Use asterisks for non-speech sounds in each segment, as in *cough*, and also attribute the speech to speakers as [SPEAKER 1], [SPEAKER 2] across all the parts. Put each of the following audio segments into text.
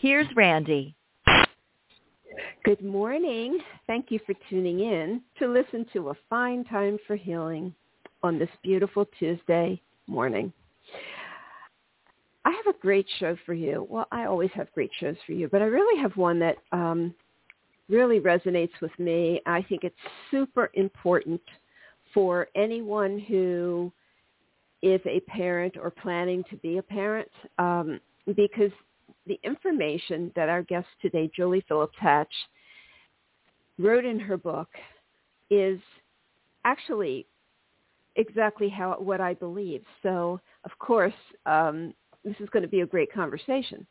[SPEAKER 1] here's Randi.
[SPEAKER 2] Good morning. Thank you for tuning in to listen to A Fine Time for Healing on this beautiful Tuesday morning. I have a great show for you. Well, I always have great shows for you, but I really have one that um, really resonates with me. I think it's super important for anyone who is a parent or planning to be a parent um, because the information that our guest today, Julie Phillips Hatch, wrote in her book is actually exactly how what I believe. So, of course, um, this is going to be a great conversation.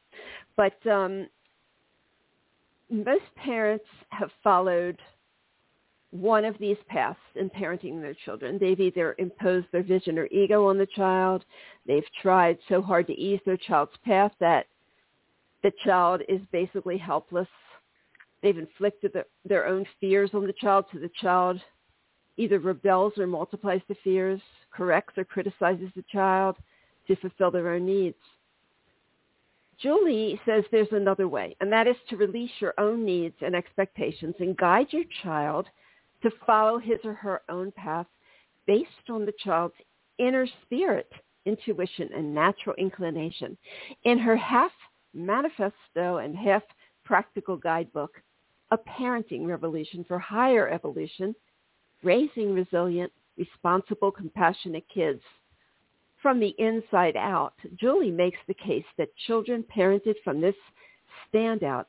[SPEAKER 2] But um, most parents have followed one of these paths in parenting their children. They've either imposed their vision or ego on the child. They've tried so hard to ease their child's path that the child is basically helpless. They've inflicted the, their own fears on the child so the child either rebels or multiplies the fears, corrects or criticizes the child to fulfill their own needs. Julie says there's another way, and that is to release your own needs and expectations and guide your child to follow his or her own path based on the child's inner spirit, intuition, and natural inclination. In her half manifesto and half practical guidebook, A Parenting Revolution for Higher Evolution, Raising Resilient, Responsible, Compassionate Kids, from the inside out, Julie makes the case that children parented from this standout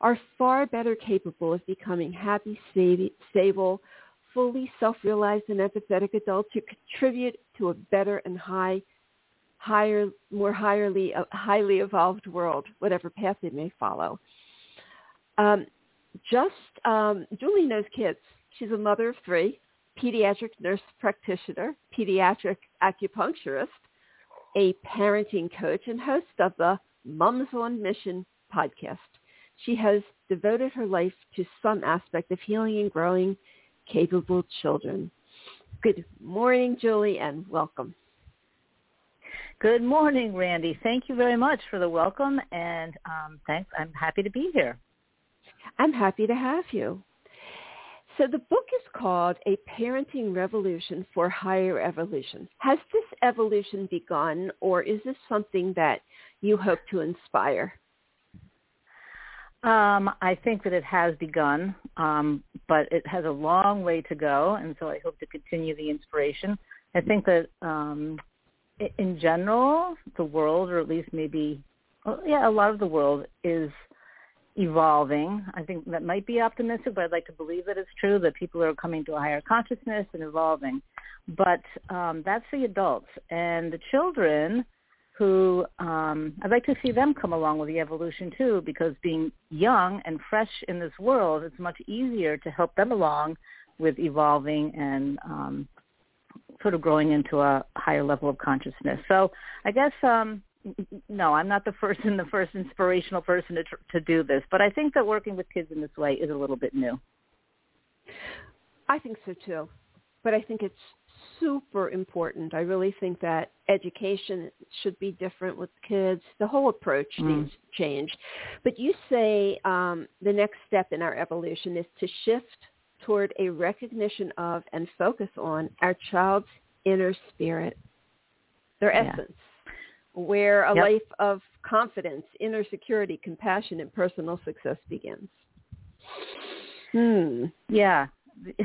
[SPEAKER 2] are far better capable of becoming happy, stable, fully self-realized and empathetic adults who contribute to a better and high, higher, more highly, uh, highly evolved world, whatever path they may follow. Um, just um, Julie knows kids. She's a mother of three pediatric nurse practitioner, pediatric acupuncturist, a parenting coach, and host of the Mums on Mission podcast. She has devoted her life to some aspect of healing and growing capable children. Good morning, Julie, and welcome.
[SPEAKER 3] Good morning, Randi. Thank you very much for the welcome, and um, thanks. I'm happy to be here.
[SPEAKER 2] I'm happy to have you. So the book is called A Parenting Revolution for Higher Evolution. Has this evolution begun or is this something that you hope to inspire?
[SPEAKER 3] Um, I think that it has begun, um, but it has a long way to go, and so I hope to continue the inspiration. I think that um, in general, the world, or at least maybe, well, yeah, a lot of the world is – evolving. I think that might be optimistic, but I'd like to believe that it's true that people are coming to a higher consciousness and evolving. But um, that's the adults and the children who um, I'd like to see them come along with the evolution too, because being young and fresh in this world, it's much easier to help them along with evolving and um, sort of growing into a higher level of consciousness. So I guess um, no, I'm not the *laughs* first and the first inspirational person to to do this, but I think that working with kids in this way is a little bit new.
[SPEAKER 2] I think so too, but I think it's super important. I really think that education should be different with kids. The whole approach mm. needs to change. But you say um, the next step in our evolution is to shift toward a recognition of and focus on our child's inner spirit, their yeah. essence where a
[SPEAKER 3] yep.
[SPEAKER 2] life of confidence, inner security, compassion, and personal success begins.
[SPEAKER 3] Hmm. Yeah. *laughs*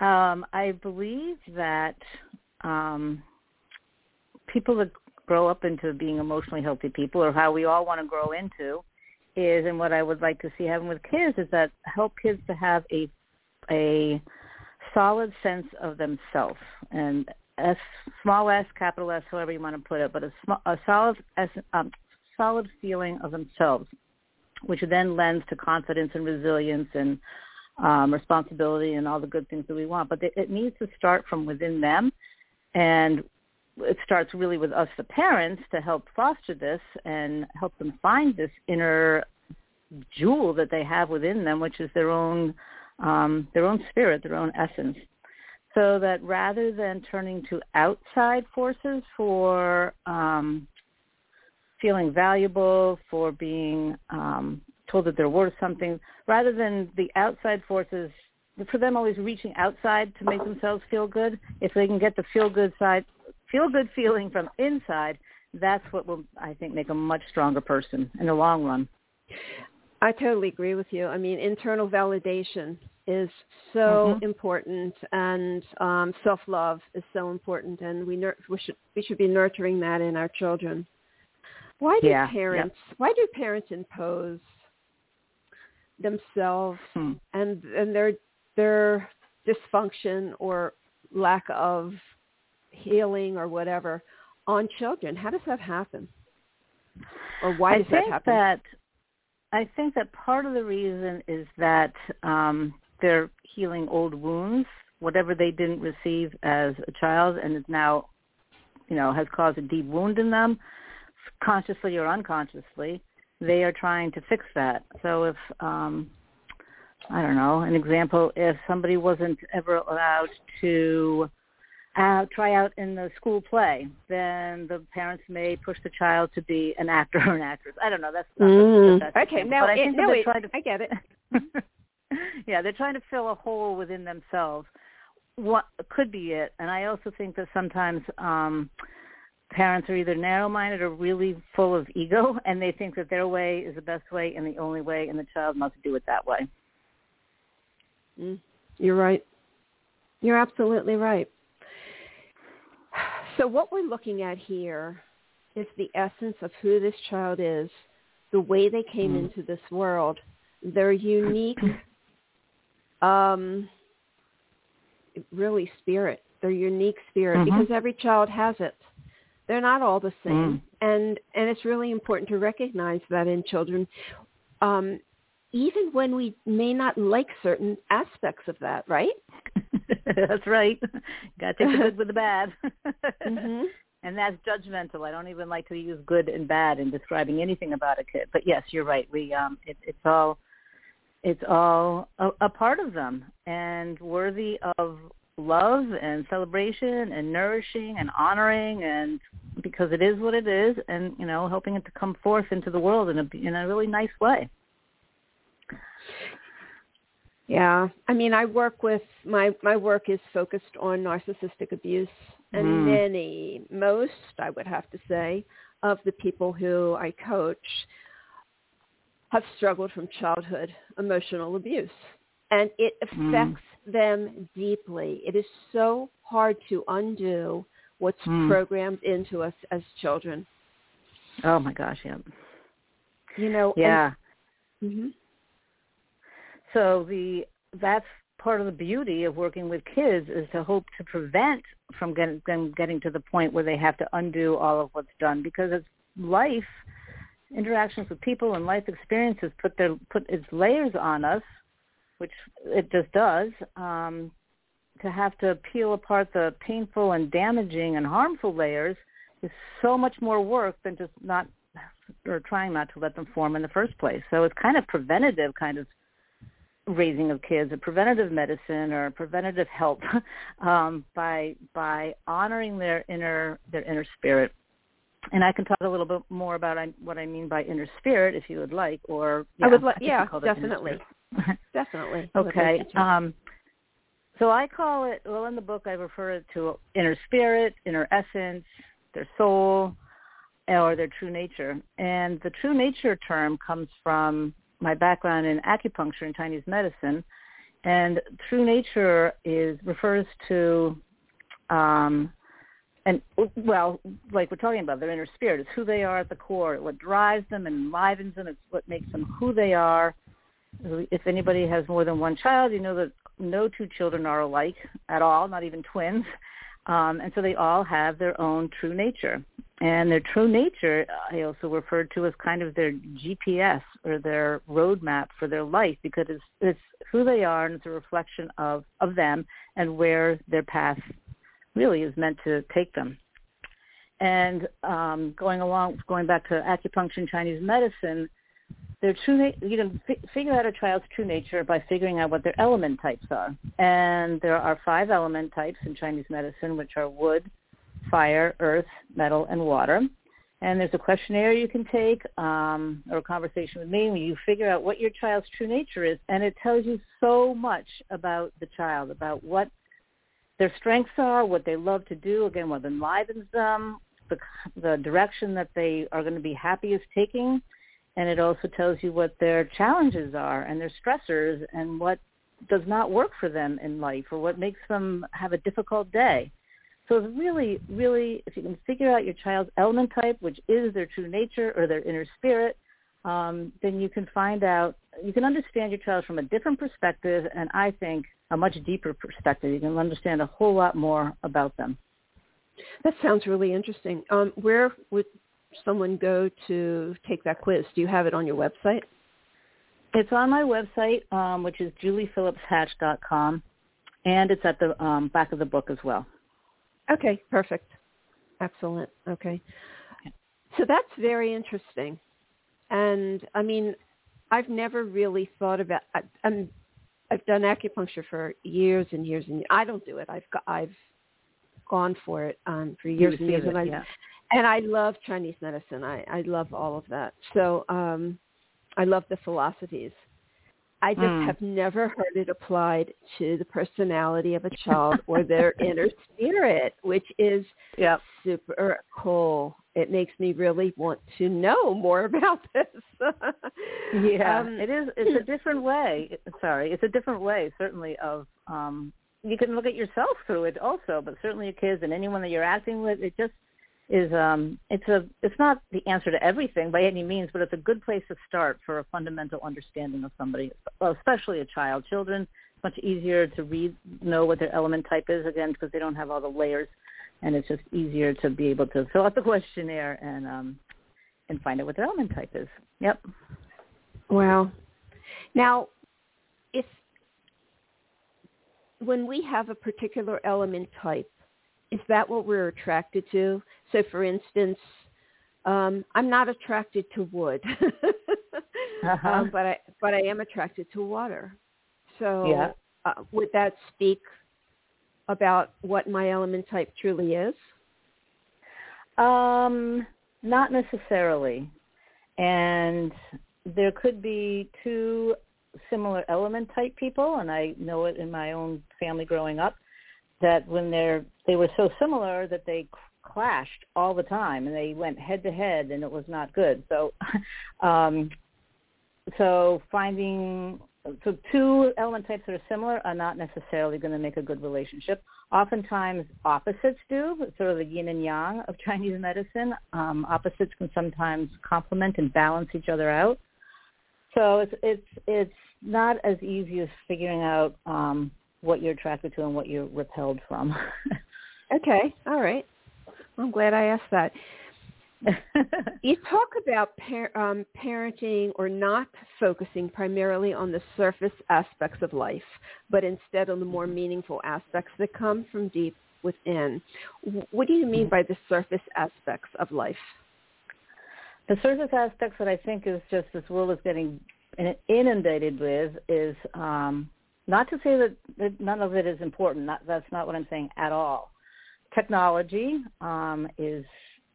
[SPEAKER 3] um, I believe that um, people that grow up into being emotionally healthy people, or how we all want to grow into, is, and what I would like to see happen with kids is that help kids to have a a solid sense of themselves and S, small s, capital S, however you want to put it, but a, sm- a solid, S, um, solid feeling of themselves, which then lends to confidence and resilience and um, responsibility and all the good things that we want. But it, it needs to start from within them, and it starts really with us, the parents, to help foster this and help them find this inner jewel that they have within them, which is their own um, their own spirit, their own essence. So that rather than turning to outside forces for um, feeling valuable, for being um, told that they're worth something, rather than the outside forces, for them always reaching outside to make themselves feel good, if they can get the feel good side, feel good feeling from inside, that's what will, I think, make a much stronger person in the long run.
[SPEAKER 2] I totally agree with you. I mean, internal validation is so mm-hmm. important, and um, self-love is so important, and we, nur- we should we should be nurturing that in our children. Why do
[SPEAKER 3] yeah,
[SPEAKER 2] parents
[SPEAKER 3] yeah.
[SPEAKER 2] Why do parents impose themselves
[SPEAKER 3] hmm.
[SPEAKER 2] and and their their dysfunction or lack of healing or whatever on children? How does that happen? Or why
[SPEAKER 3] I
[SPEAKER 2] does
[SPEAKER 3] that
[SPEAKER 2] happen?
[SPEAKER 3] That I think that part of the reason is that um, they're healing old wounds, whatever they didn't receive as a child, and is now, you know, has caused a deep wound in them, consciously or unconsciously. They are trying to fix that. So if um, I don't know, an example, if somebody wasn't ever allowed to uh, try out in the school play, then the parents may push the child to be an actor or an actress. I don't know. That's not
[SPEAKER 2] mm.
[SPEAKER 3] that's
[SPEAKER 2] okay.
[SPEAKER 3] Now, I
[SPEAKER 2] it,
[SPEAKER 3] think
[SPEAKER 2] no, it,
[SPEAKER 3] trying to,
[SPEAKER 2] I get it. *laughs*
[SPEAKER 3] yeah, they're trying to fill a hole within themselves. What could be it? And I also think that sometimes um parents are either narrow-minded or really full of ego, and they think that their way is the best way and the only way, and the child must do it that way.
[SPEAKER 2] Mm. You're right. You're absolutely right. So what we're looking at here is the essence of who this child is, the way they came mm. into this world, their unique, *clears throat* um, really spirit, their unique spirit,
[SPEAKER 3] mm-hmm.
[SPEAKER 2] because every child has it. They're not all the same,
[SPEAKER 3] mm.
[SPEAKER 2] and and it's really important to recognize that in children. Um, even when we may not like certain aspects of that, right? *laughs*
[SPEAKER 3] that's right. Got to take the good with the bad. *laughs*
[SPEAKER 2] mm-hmm.
[SPEAKER 3] And that's judgmental. I don't even like to use good and bad in describing anything about a kid. But yes, you're right. We um, it, it's all it's all a, a part of them and worthy of love and celebration and nourishing and honoring and because it is what it is and you know helping it to come forth into the world in a in a really nice way
[SPEAKER 2] yeah i mean i work with my my work is focused on narcissistic abuse and
[SPEAKER 3] mm.
[SPEAKER 2] many most i would have to say of the people who i coach have struggled from childhood emotional abuse and it
[SPEAKER 3] mm.
[SPEAKER 2] affects mm. them deeply it is so hard to undo what's
[SPEAKER 3] mm.
[SPEAKER 2] programmed into us as children
[SPEAKER 3] oh my gosh yeah
[SPEAKER 2] you know
[SPEAKER 3] yeah
[SPEAKER 2] and, mm-hmm.
[SPEAKER 3] So the that's part of the beauty of working with kids is to hope to prevent from getting them getting to the point where they have to undo all of what's done because it's life interactions with people and life experiences put their put its layers on us which it just does um to have to peel apart the painful and damaging and harmful layers is so much more work than just not or trying not to let them form in the first place. So it's kind of preventative kind of raising of kids, a preventative medicine or preventative help *laughs* um, by by honoring their inner their inner spirit. And I can talk a little bit more about what I mean by inner spirit, if you would like, or
[SPEAKER 2] yeah, I would like,
[SPEAKER 3] yeah,
[SPEAKER 2] definitely, *laughs* definitely.
[SPEAKER 3] okay. Um, so I call it well in the book. I refer it to inner spirit, inner essence, their soul, or their true nature. And the true nature term comes from my background in acupuncture and Chinese medicine, and true nature is refers to, um, and well, like we're talking about, their inner spirit. It's who they are at the core. What drives them and enlivens them. It's what makes them who they are. If anybody has more than one child, you know that no two children are alike at all, not even twins. Um, and so they all have their own true nature. And their true nature, I also refer to as kind of their GPS or their roadmap for their life because it's, it's who they are and it's a reflection of, of them and where their path really is meant to take them. And um, going along, going back to acupuncture and Chinese medicine, their true you can f- figure out a child's true nature by figuring out what their element types are. And there are five element types in Chinese medicine, which are wood, fire, earth, metal, and water. And there's a questionnaire you can take um, or a conversation with me where you figure out what your child's true nature is, and it tells you so much about the child, about what their strengths are, what they love to do, again, what enlivens them, the, the direction that they are going to be happiest taking and it also tells you what their challenges are and their stressors and what does not work for them in life or what makes them have a difficult day. So it's really, really, if you can figure out your child's element type, which is their true nature or their inner spirit, um, then you can find out, you can understand your child from a different perspective and I think a much deeper perspective. You can understand a whole lot more about them.
[SPEAKER 2] That sounds really interesting. Um, where would someone go to take that quiz? Do you have it on your website?
[SPEAKER 3] It's on my website, um, which is juliephillipshatch.com, and it's at the um, back of the book as well.
[SPEAKER 2] Okay, perfect. Excellent. Okay. So that's very interesting. And I mean, I've never really thought about I, I'm I've done acupuncture for years and years and I don't do it. I've got, I've gone for it um for years and years
[SPEAKER 3] it,
[SPEAKER 2] and I
[SPEAKER 3] yeah
[SPEAKER 2] and I love Chinese medicine. I, I love all of that. So um, I love the philosophies. I just mm. have never heard it applied to the personality of a child or their *laughs* inner spirit, which is
[SPEAKER 3] yep.
[SPEAKER 2] super cool. It makes me really want to know more *laughs* about this.
[SPEAKER 3] yeah, um, it is. It's a different way. Sorry, it's a different way, certainly, of um, you can look at yourself through it also, but certainly your kids and anyone that you're acting with, it just is um it's a it's not the answer to everything by any means but it's a good place to start for a fundamental understanding of somebody especially a child. Children it's much easier to read know what their element type is again because they don't have all the layers and it's just easier to be able to fill out the *laughs* questionnaire and um and find out what their element type is. Yep.
[SPEAKER 2] Wow. Now if when we have a particular element type is that what we're attracted to? So, for instance, um, I'm not attracted to wood, *laughs* uh-huh. um, but I but I am attracted to water. So,
[SPEAKER 3] yeah.
[SPEAKER 2] uh, would that speak about what my element type truly is?
[SPEAKER 3] Um, not necessarily, and there could be two similar element type people, and I know it in my own family growing up that when they're they were so similar that they clashed all the time and they went head to head and it was not good. So *laughs* um so finding so two element types that are similar are not necessarily going to make a good relationship. Oftentimes opposites do, it's sort of the yin and yang of *laughs* Chinese medicine. Um, opposites can sometimes complement and balance each other out. So it's it's it's not as easy as figuring out um, what you're attracted to and what you're repelled from. *laughs*
[SPEAKER 2] okay, all right. I'm glad I asked that. *laughs* you talk about par- um, parenting or not focusing primarily on the surface aspects of life, but instead on the more meaningful aspects that come from deep within. What do you mean by the surface aspects of life?
[SPEAKER 3] The surface aspects that I think is just this world is getting inundated with is um, not to say that, that none of it is important. Not, that's not what I'm saying at all. Technology um, is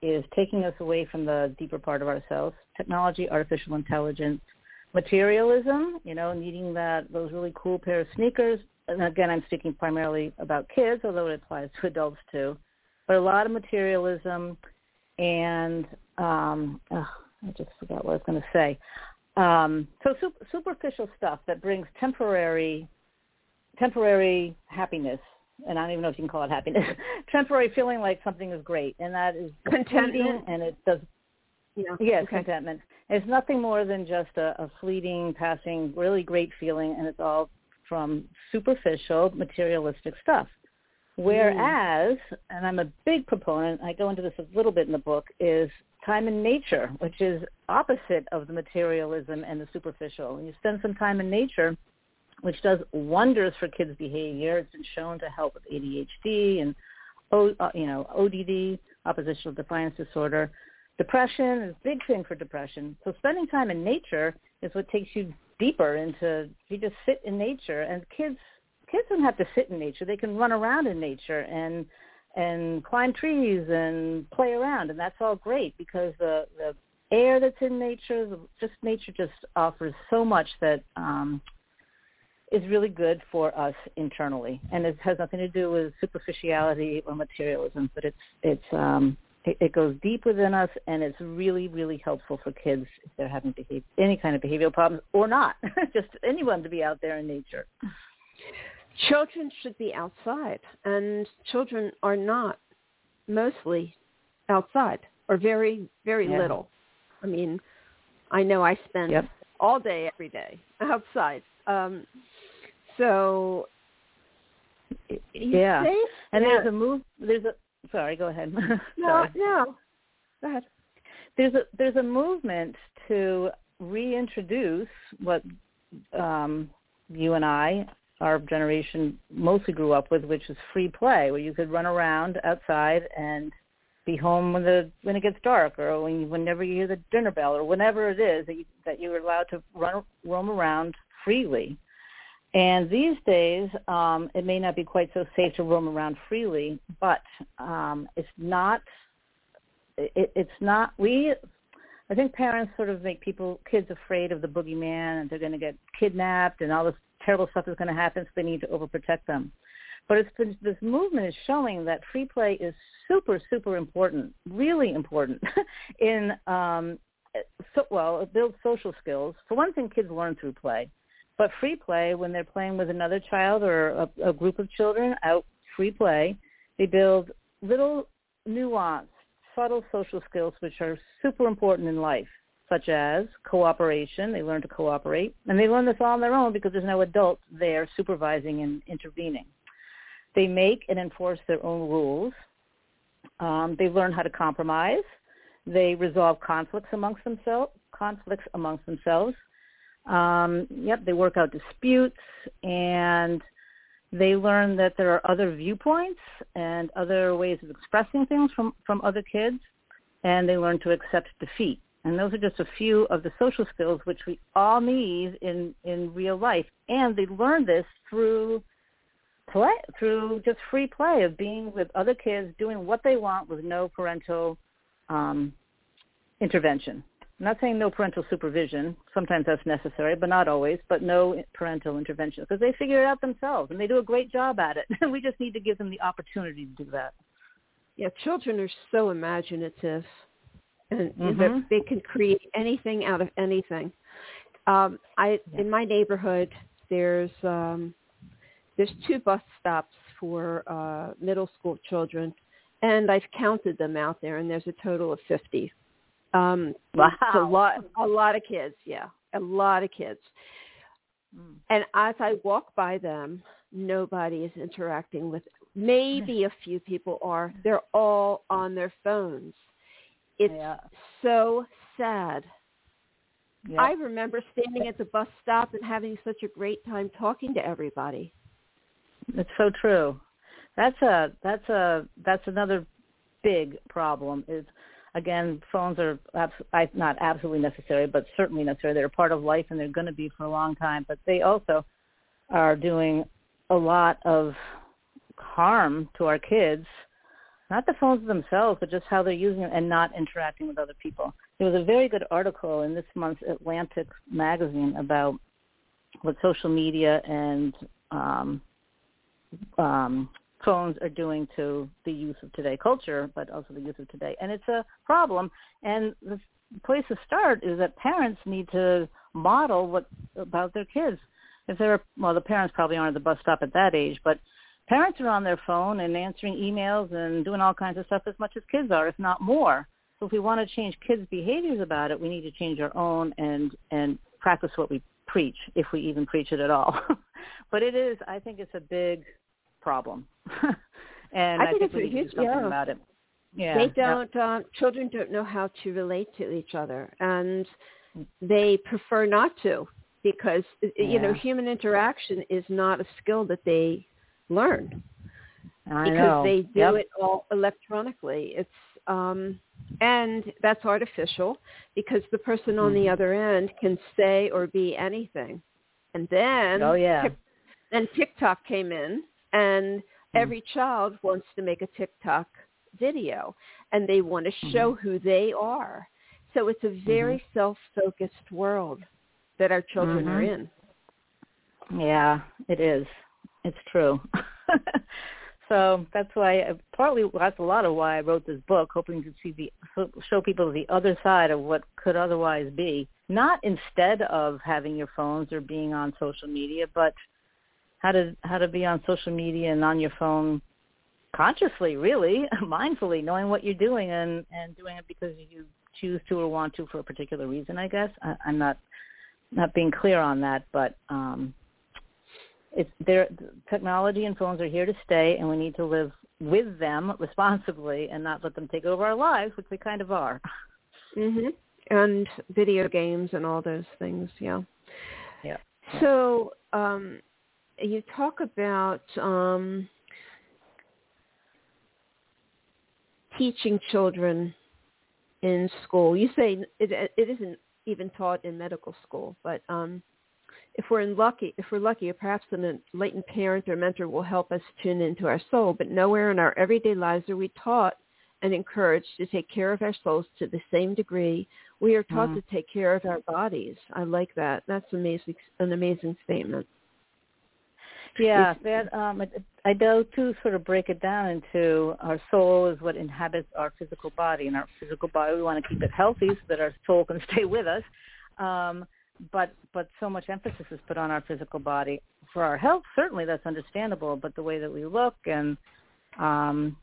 [SPEAKER 3] is taking us away from the deeper part of ourselves. Technology, artificial intelligence, materialism. You know, needing that those really cool pair of sneakers. And again, I'm speaking primarily about kids, although it applies to adults too. But a lot of materialism and um, oh, I just forgot what I was going to say. Um, so super, superficial stuff that brings temporary temporary happiness, and I don't even know if you can call it happiness, *laughs* temporary feeling like something is great, and that is
[SPEAKER 2] contentment,
[SPEAKER 3] and it does.
[SPEAKER 2] Yeah.
[SPEAKER 3] Yes,
[SPEAKER 2] okay.
[SPEAKER 3] contentment. It's nothing more than just a, a fleeting, passing, really great feeling, and it's all from superficial, materialistic stuff. Whereas, mm. and I'm a big proponent, I go into this a little bit in the book, is time in nature, which is opposite of the materialism and the superficial. When you spend some time in nature, which does wonders for kids' behavior. It's been shown to help with ADHD and uh, you know ODD, oppositional defiance disorder. Depression is a big thing for depression. So spending time in nature is what takes you deeper into. You just sit in nature, and kids kids don't have to sit in nature. They can run around in nature and and climb trees and play around, and that's all great because the the air that's in nature, just nature just offers so much that um, is really good for us internally, and it has nothing to do with superficiality or materialism, but it's it's um, it, it goes deep within us, and it's really really helpful for kids if they're having behavior, any kind of behavioral problems or not, *laughs* just anyone to be out there in nature.
[SPEAKER 2] Children should be outside, and children are not mostly outside or very very yeah. little. I mean, I know I spend yep. all day every day outside. Um, so
[SPEAKER 3] yeah, and there's a move. There's a sorry. Go ahead. *laughs*
[SPEAKER 2] no, no. Go ahead.
[SPEAKER 3] There's a there's a movement to reintroduce what um, you and I, our generation, mostly grew up with, which is free play, where you could run around outside and be home when the when it gets dark, or when you, whenever you hear the dinner bell, or whenever it is that you, that you're allowed to run roam around freely. And these days, um, it may not be quite so safe to roam around freely, but um, it's not. It, it's not. We, I think, parents sort of make people, kids, afraid of the boogeyman, and they're going to get kidnapped, and all this terrible stuff is going to happen, so they need to overprotect them. But it's been, this movement is showing that free play is super, super important, really important *laughs* in um, so, well, it builds social skills. For one thing, kids learn through play. But free play, when they're playing with another child or a, a group of children out free play, they build little nuanced, subtle social skills which are super important in life, such as cooperation. They learn to cooperate. And they learn this all on their own because there's no adult there supervising and intervening. They make and enforce their own rules. Um, they learn how to compromise. They resolve conflicts amongst themselves. Conflicts amongst themselves. Um, yep, they work out disputes and they learn that there are other viewpoints and other ways of expressing things from, from other kids, and they learn to accept defeat. And those are just a few of the social skills which we all need in, in real life. And they learn this through play, through just free play of being with other kids, doing what they want with no parental um, intervention. I'm not saying no parental supervision. Sometimes that's necessary, but not always. But no parental intervention because they figure it out themselves and they do a great job at it. *laughs* we just need to give them the opportunity to do that.
[SPEAKER 2] Yeah, children are so imaginative, and mm-hmm. they can create anything out of anything. Um, I yeah. in my neighborhood, there's um, there's two bus stops for uh, middle school children, and I've counted them out there, and there's a total of fifty um,
[SPEAKER 3] wow.
[SPEAKER 2] a lot, a lot of kids. Yeah, a lot of kids. Mm. And as I walk by them, nobody is interacting with. Maybe a few people are. They're all on their phones. It's yeah. so sad. Yeah. I remember standing at the bus stop and having such a great time talking to everybody.
[SPEAKER 3] It's so true. That's a that's a that's another big problem is again, phones are abs- not absolutely necessary, but certainly necessary. They're part of life, and they're going to be for a long time. But they also are doing a lot of harm to our kids. Not the phones themselves, but just how they're using it and not interacting with other people. There was a very good article in this month's Atlantic magazine about what social media and um, um, phones are doing to the youth of today culture, but also the youth of today. And it's a problem. And the place to start is that parents need to model what about their kids. If they're well, the parents probably aren't at the bus stop at that age, but parents are on their phone and answering emails and doing all kinds of stuff as much as kids are, if not more. So if we want to change kids' behaviors about it, we need to change our own and and practice what we preach, if we even preach it at all. *laughs* but it is, I think, it's a big problem. *laughs* And
[SPEAKER 2] I think,
[SPEAKER 3] think
[SPEAKER 2] it's
[SPEAKER 3] we
[SPEAKER 2] a huge
[SPEAKER 3] do something
[SPEAKER 2] yeah.
[SPEAKER 3] about it. Yeah.
[SPEAKER 2] They don't. Uh, children don't know how to relate to each other, and they prefer not to because
[SPEAKER 3] yeah.
[SPEAKER 2] you know human interaction is not a skill that they learn
[SPEAKER 3] I
[SPEAKER 2] because
[SPEAKER 3] know.
[SPEAKER 2] they do
[SPEAKER 3] yep.
[SPEAKER 2] it all electronically. It's um, and that's artificial because the person on
[SPEAKER 3] Mm-hmm.
[SPEAKER 2] the other end can say or be anything, and then
[SPEAKER 3] Oh yeah.
[SPEAKER 2] Then TikTok came in, and
[SPEAKER 3] Mm-hmm.
[SPEAKER 2] every child wants to make a TikTok video, and they want to show
[SPEAKER 3] Mm-hmm.
[SPEAKER 2] who they are. So it's a very self-focused world that our children are
[SPEAKER 3] Mhm.
[SPEAKER 2] in.
[SPEAKER 3] Yeah, it is. It's true. *laughs* so that's why, uh, partly that's a lot of why I wrote this book, hoping to see the show people the other side of what could otherwise be. Not instead of having your phones or being on social media, but how to how to be on social media and on your phone consciously, really, *laughs* mindfully, knowing what you're doing and and doing it because you choose to or want to for a particular reason. I guess I, I'm not not being clear on that, but um, it's there. Technology and phones are here to stay, and we need to live with them *laughs* responsibly and not let them take over our lives, which they kind of are.
[SPEAKER 2] Mhm. And video games and all those things, yeah.
[SPEAKER 3] Yeah.
[SPEAKER 2] So, um you talk about um teaching children in school. You say it it isn't even taught in medical school, but um if we're in lucky if we're lucky, perhaps an enlightened parent or mentor will help us tune into our soul, but nowhere in our everyday lives are we taught and encouraged to take care of our souls to the same degree we are taught
[SPEAKER 3] Mhm.
[SPEAKER 2] to take care of our bodies. I like that. That's amazing an amazing statement.
[SPEAKER 3] Yeah, that um, I, do too. Sort of break it down into our soul is what inhabits our physical body, and our physical body we want to keep it healthy so that our soul can *laughs* stay with us. Um, but but so much emphasis is put on our physical body for our health. Certainly, that's understandable. But the way that we look and um,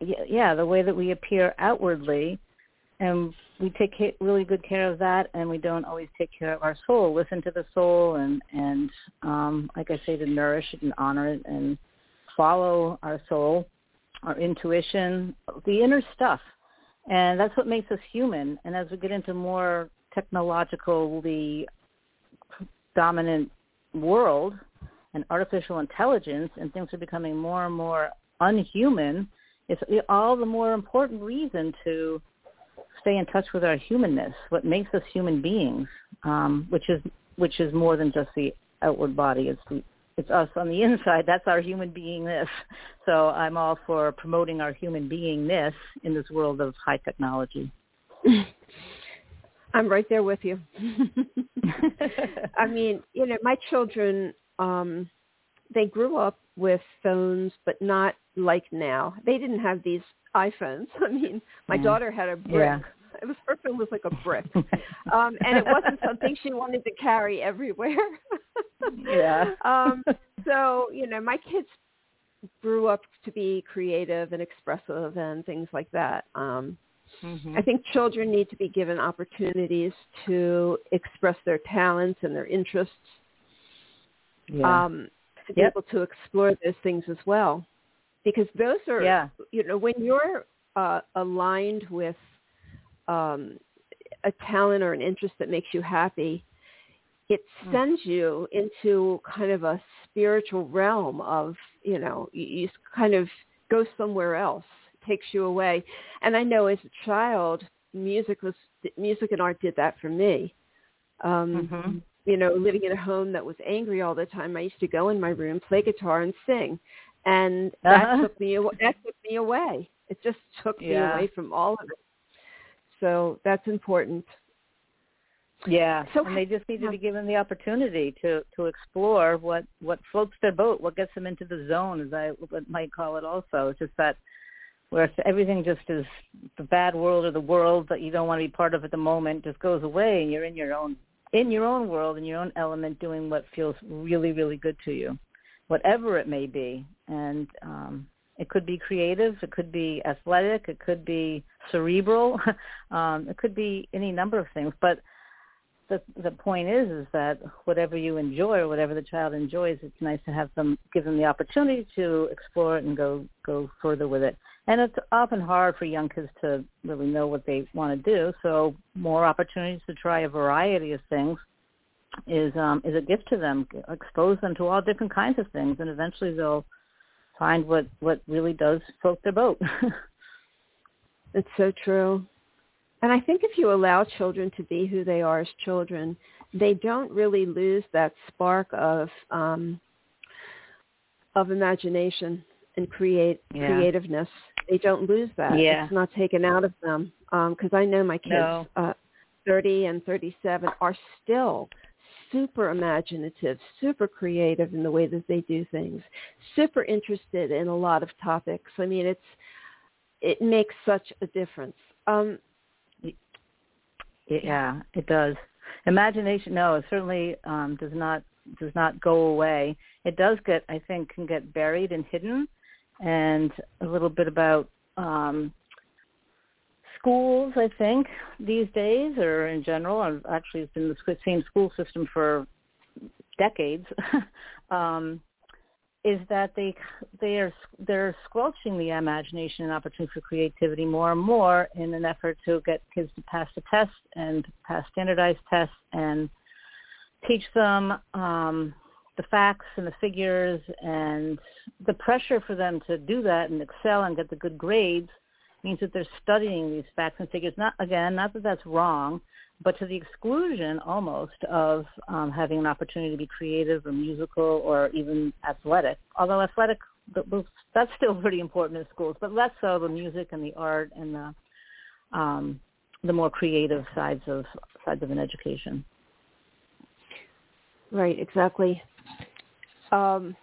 [SPEAKER 3] yeah, the way that we appear outwardly, and we take really good care of that, and we don't always take care of our soul. Listen to the soul, and and um, like I say, to nourish it and honor it, and follow our soul, our intuition, the inner stuff, and that's what makes us human. And as we get into more technologically dominant world and artificial intelligence, and things are becoming more and more unhuman, it's all the more important reason to stay in touch with our humanness, what makes us human beings, um, which is which is more than just the outward body. It's the, it's us on the *laughs* inside. That's our human beingness. So I'm all for promoting our human beingness in this world of high technology. *laughs*
[SPEAKER 2] I'm right there with you. *laughs* I mean, you know, my children, um, they grew up with phones, but not like now. They didn't have these iPhones. *laughs* I mean, my
[SPEAKER 3] Yeah.
[SPEAKER 2] daughter had a brick.
[SPEAKER 3] Yeah. *laughs*
[SPEAKER 2] It was her phone was like a brick, *laughs* um, and it wasn't something she wanted to carry everywhere.
[SPEAKER 3] Yeah.
[SPEAKER 2] Um, so you know, my kids grew up to be creative and expressive and things like that. Um,
[SPEAKER 3] Mhm.
[SPEAKER 2] I think children need to be given opportunities to express their talents and their interests,
[SPEAKER 3] yeah.
[SPEAKER 2] um, to be
[SPEAKER 3] Yep.
[SPEAKER 2] able to explore those things as well. Because those are,
[SPEAKER 3] yeah.
[SPEAKER 2] you know, when you're uh, aligned with um, a talent or an interest that makes you happy, it
[SPEAKER 3] Mm.
[SPEAKER 2] sends you into kind of a spiritual realm of, you know, you, you kind of go somewhere else, takes you away. And I know as a child, music was music and art did that for me. Um,
[SPEAKER 3] Mhm.
[SPEAKER 2] You know, living in a home that was angry all the time, I used to go in my room, play guitar, and sing, and that
[SPEAKER 3] Uh-huh.
[SPEAKER 2] took me that took me away. It just took me away from all of it. So that's important.
[SPEAKER 3] Yeah,
[SPEAKER 2] So-
[SPEAKER 3] and they just need to be given the opportunity to to explore what what floats their boat, what gets them into the zone, as I might call it. Also, it's just that where everything just is the bad world or the world that you don't want to be part of at the moment just goes away, and you're in your own in your own world in your own element, doing what feels really really good to you, whatever it may be, and um, it could be creative, it could be athletic, it could be cerebral, *laughs* um, it could be any number of things, but the the point is is that whatever you enjoy or whatever the child enjoys, it's nice to have them give them the opportunity to explore it and go go further with it. And it's often hard for young kids to really know what they want to do. So more opportunities to try a variety of things is um, is a gift to them. Expose them to all different kinds of things, and eventually they'll find what what really does float their boat. *laughs*
[SPEAKER 2] it's so true. And I think if you allow children to be who they are as children, they don't really lose that spark of um, of imagination and create yeah. creativeness. They don't lose that.
[SPEAKER 3] Yeah.
[SPEAKER 2] It's not taken out of them. Because um, I know my kids,
[SPEAKER 3] no.
[SPEAKER 2] uh, 30 and 37, are still super imaginative, super creative in the way that they do things, super interested in a lot of topics. I mean, it's it makes such a difference. Um,
[SPEAKER 3] yeah, it does. Imagination, no, it certainly um, does not does not go away. It does get, I think, can get buried and hidden. And a little bit about um, schools, I think, these days, or in general. I've actually been the same school system for decades. *laughs* um, is that they they are they're squelching the imagination and opportunity for creativity more and more in an effort to get kids to pass the test and pass standardized tests and teach them um, the facts and the figures and the pressure for them to do that and excel and get the good grades means that they're studying these facts and figures. Not again, not that that's wrong, but to the exclusion almost of um, having an opportunity to be creative or musical or even athletic. Although athletic, that's still *laughs* pretty important in schools, but less so the music and the art and the um, the more creative sides of sides of an education.
[SPEAKER 2] Right, exactly. Um,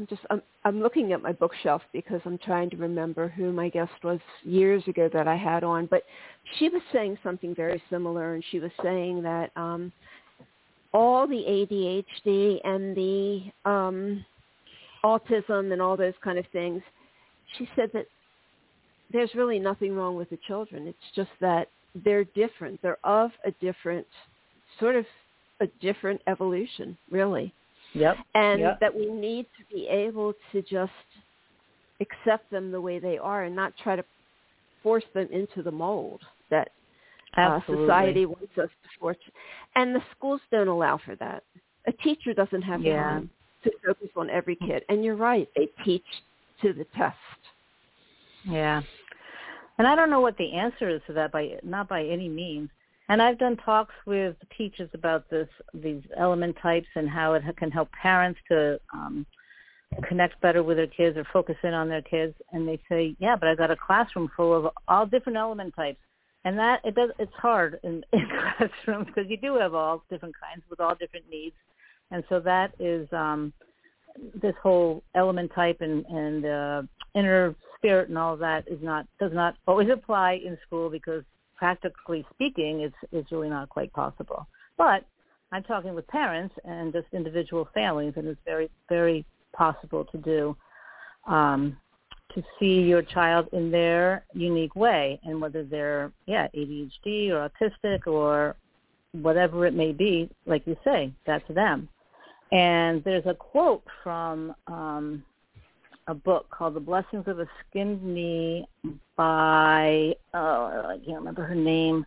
[SPEAKER 2] I'm just I'm I'm looking at my bookshelf because I'm trying to remember who my guest was years ago that I had on, but she was saying something very similar, and she was saying that um, all the ADHD and the um, autism and all those kind of things, she said that there's really nothing wrong with the children. It's just that they're different. They're of a different sort of a different evolution, really.
[SPEAKER 3] Yep.
[SPEAKER 2] And
[SPEAKER 3] yep.
[SPEAKER 2] that we need to be able to just accept them the way they are and not try to force them into the mold that uh, society wants us to force. And the schools don't allow for that. A teacher doesn't have
[SPEAKER 3] yeah.
[SPEAKER 2] time to focus on every kid. And you're right, they teach to the test.
[SPEAKER 3] Yeah. And I don't know what the answer is to that by not by any means. And I've done talks with teachers about this, these element types and how it can help parents to um, connect better with their kids or focus in on their kids. And they say, yeah, but I've got a classroom full of all different element types. And that it does it's hard in, *laughs* in classrooms because you do have all different kinds with all different needs, and so that is um, this whole element type and and uh, inner spirit and all of that is not does not always apply in school because practically speaking, it's it's really not quite possible. But I'm talking with parents and just individual families, and it's very very possible to do um, to see your child in their unique way, and whether they're yeah ADHD or autistic or whatever it may be, like you say, that's them. And there's a quote from um, a book called The Blessings of a Skinned Knee by oh I can't remember her name.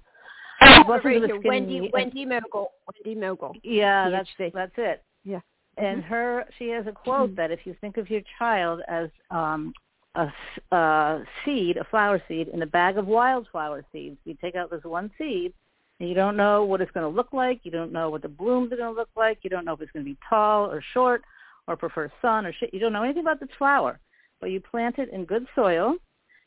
[SPEAKER 2] Oh, Wendy knee. Wendy Mogel. Wendy Mogel.
[SPEAKER 3] Yeah, that's that's it.
[SPEAKER 2] Yeah.
[SPEAKER 3] And
[SPEAKER 2] mm-hmm.
[SPEAKER 3] her she has a *clears throat* quote mm-hmm. that if you think of your child as um a, a seed, a flower seed in a bag of wildflower seeds, you take out this one seed and you don't know what it's going to look like. You don't know what the blooms are going to look like. You don't know if it's going to be tall or short or prefer sun or shit. You don't know anything about this flower, but you plant it in good soil.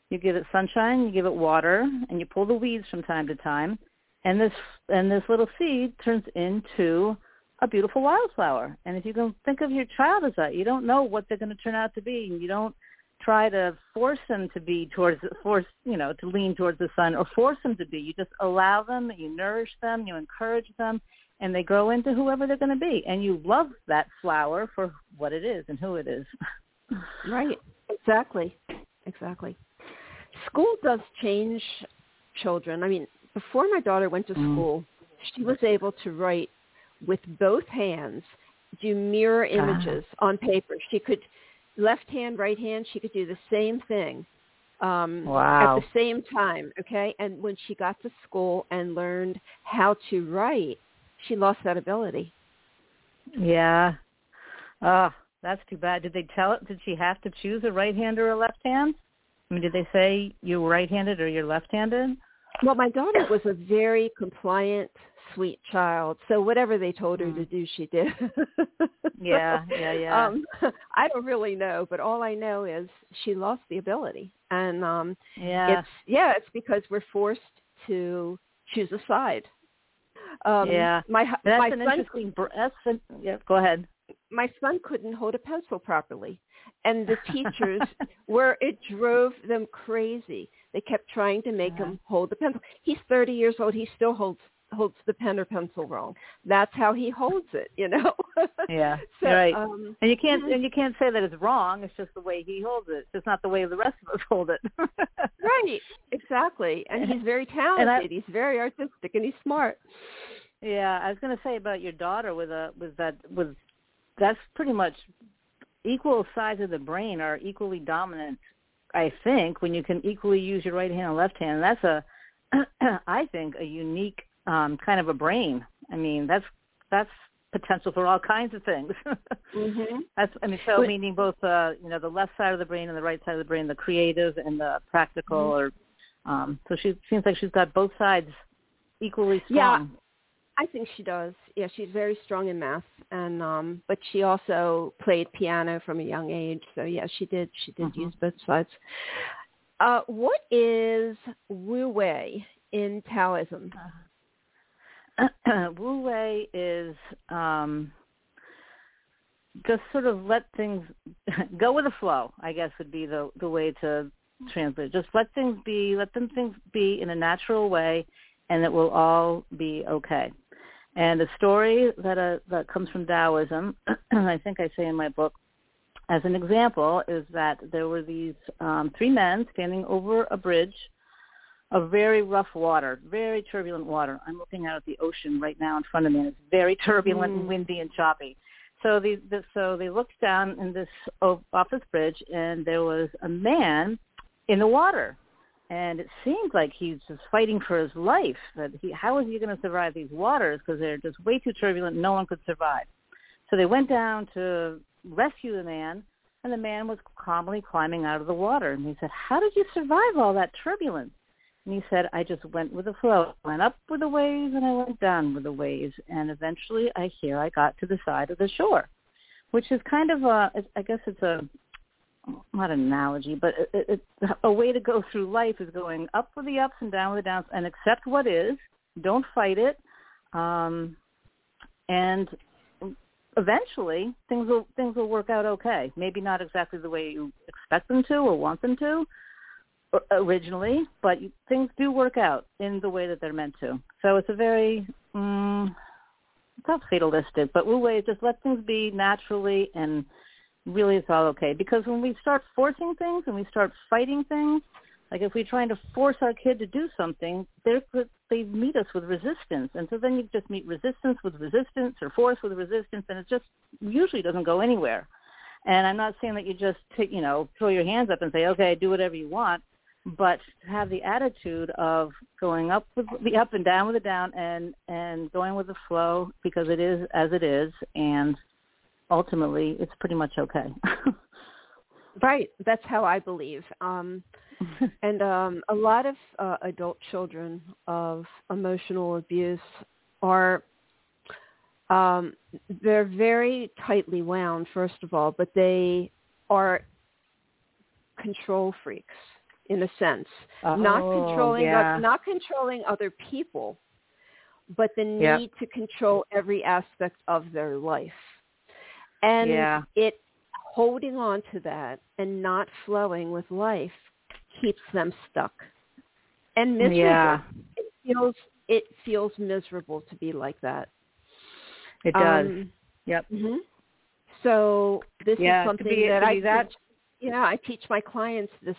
[SPEAKER 3] You give it sunshine, you give it water, and you pull the weeds from time to time, and this and this little seed turns into a beautiful wildflower. And if you can think of your child as that, you don't know what they're going to turn out to be, and you don't try to force them to be towards force you know to lean towards the sun or force them to be you just allow them you nourish them you encourage them and they grow into whoever they're going to be and you love that flower for what it is and who it is *laughs*
[SPEAKER 2] right exactly exactly school does change children i mean before my daughter went to mm. school she was able to write with both hands, do mirror images on paper. She could left hand, right hand. She could do the same thing um,
[SPEAKER 3] wow.
[SPEAKER 2] at the same time. Okay, and when she got to school and learned how to write, she lost that ability.
[SPEAKER 3] Yeah. Oh, that's too bad. Did they tell it? Did she have to choose a right hand or a left hand? I mean, did they say you're right-handed or you're left-handed?
[SPEAKER 2] Well, my daughter was a very compliant, sweet child. So whatever they told her mm. to do, she did. *laughs*
[SPEAKER 3] yeah, yeah, yeah.
[SPEAKER 2] Um, *laughs* I don't really know, but all I know is she lost the ability, and um,
[SPEAKER 3] yeah,
[SPEAKER 2] it's yeah, it's because we're forced to choose a side. Um,
[SPEAKER 3] yeah,
[SPEAKER 2] my
[SPEAKER 3] that's
[SPEAKER 2] my
[SPEAKER 3] an
[SPEAKER 2] son,
[SPEAKER 3] interesting. That's an, yeah, go ahead.
[SPEAKER 2] My son couldn't hold a pencil properly and the teachers *laughs* were it drove them crazy. They kept trying to make him hold the pencil. He's 30 years old. He still holds holds the pen or pencil wrong. That's how he holds it, you know. *laughs*
[SPEAKER 3] yeah,
[SPEAKER 2] so,
[SPEAKER 3] right.
[SPEAKER 2] Um,
[SPEAKER 3] and you can't and you can't say that it's wrong. It's just the way he holds it. It's just not the way the rest of us hold it. *laughs*
[SPEAKER 2] right, exactly. And he's very talented. I, he's very artistic, and he's smart.
[SPEAKER 3] Yeah, I was going to say about your daughter with a with that with that's pretty much equal size of the brain are equally dominant, I think, when you can equally use your right hand and left hand. That's a, *clears throat* I think, a unique um, kind of a brain. I mean, that's that's potential for all kinds of things.
[SPEAKER 2] mm-hmm. *laughs*
[SPEAKER 3] That's I mean, so meaning both uh, you know the left side of the brain and the right side of the brain, the creative and the practical, mm-hmm. or um, so she seems like she's got both sides equally strong.
[SPEAKER 2] Yeah. I think she does. Yeah, she's very strong in math, and um, but she also played piano from a young age. So yeah, she did. She did
[SPEAKER 3] mm-hmm.
[SPEAKER 2] use both sides. Uh, what is Wu Wei in Taoism? *clears throat*
[SPEAKER 3] Wu Wei is um, just sort of let things *laughs* go with the flow. I guess would be the the way to translate. Just let things be. Let them things be in a natural way, and it will all be okay. And the story that uh, that comes from Taoism, *clears throat* I think I say in my book, as an example, is that there were these um, three men standing over a bridge of very rough water, very turbulent water. I'm looking out at the ocean right now in front of me, and it's very turbulent
[SPEAKER 2] mm.
[SPEAKER 3] and windy and choppy. So the, the so they looked down in this off this bridge, and there was a man in the water and it seemed like he's just fighting for his life. That he, how is he going to survive these waters? Because they're just way too turbulent. No one could survive. So they went down to rescue the man, and the man was calmly climbing out of the water. And he said, "How did you survive all that turbulence?" And he said, "I just went with the flow. I went up with the waves, and I went down with the waves, and eventually, I here I got to the side of the shore." Which is kind of a, I guess it's a not an analogy, but it, it, a way to go through life is going up with the ups and down with the downs, and accept what is. Don't fight it, um, and eventually things will things will work out okay. Maybe not exactly the way you expect them to or want them to originally, but things do work out in the way that they're meant to. So it's a very um, not fatalistic, but Wu Wei just let things be naturally and really it's all okay. Because when we start forcing things and we start fighting things, like if we're trying to force our kid to do something, they're, they meet us with resistance. And so then you just meet resistance with resistance or force with resistance, and it just usually doesn't go anywhere. And I'm not saying that you just take, you know, throw your hands up and say, okay, do whatever you want, but have the attitude of going up with the up and down with the down and and going with the flow because it is as it is and ultimately it's pretty much okay. *laughs*
[SPEAKER 2] right. That's how I believe. Um, *laughs* and um, a lot of uh, adult children of emotional abuse are um, they're very tightly wound, first of all, but they are control freaks in a sense,
[SPEAKER 3] oh,
[SPEAKER 2] not controlling
[SPEAKER 3] yeah.
[SPEAKER 2] not controlling other people, but the need
[SPEAKER 3] yep.
[SPEAKER 2] to control every aspect of their life. And
[SPEAKER 3] yeah.
[SPEAKER 2] it holding on to that and not flowing with life keeps them stuck and miserable.
[SPEAKER 3] Yeah.
[SPEAKER 2] It feels it feels miserable to be like that.
[SPEAKER 3] It does.
[SPEAKER 2] Um,
[SPEAKER 3] yep.
[SPEAKER 2] Mm-hmm. So this
[SPEAKER 3] yeah,
[SPEAKER 2] is something
[SPEAKER 3] be,
[SPEAKER 2] that I
[SPEAKER 3] that
[SPEAKER 2] Yeah, I teach my clients this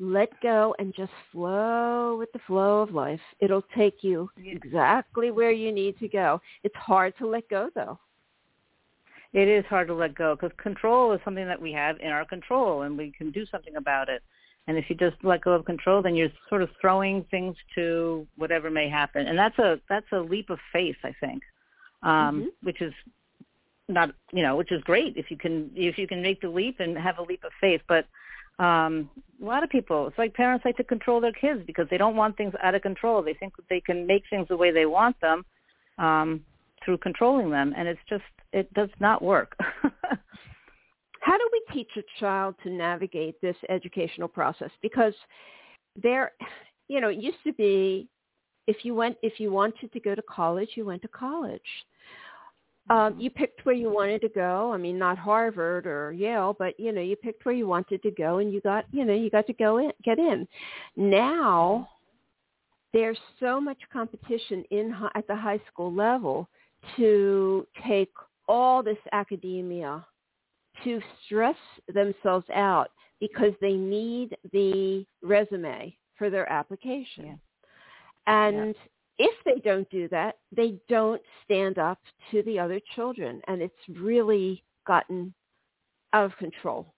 [SPEAKER 2] let go and just flow with the flow of life. It'll take you exactly where you need to go. It's hard to let go though.
[SPEAKER 3] It is hard to let go because control is something that we have in our control and we can do something about it. And if you just let go of control, then you're sort of throwing things to whatever may happen. And that's a that's a leap of faith, I think, um, mm-hmm. which is not you know which is great if you can if you can make the leap and have a leap of faith. But um, a lot of people, it's like parents like to control their kids because they don't want things out of control. They think that they can make things the way they want them um, through controlling them, and it's just it does not work. *laughs*
[SPEAKER 2] How do we teach a child to navigate this educational process? Because there, you know, it used to be if you went if you wanted to go to college, you went to college. Um, you picked where you wanted to go. I mean, not Harvard or Yale, but you know, you picked where you wanted to go, and you got, you know, you got to go in, get in. Now, there's so much competition in at the high school level to take all this academia to stress themselves out because they need the resume for their application. Yeah. And yeah. If they don't do that, they don't stand up to the other children. And it's really gotten out of control.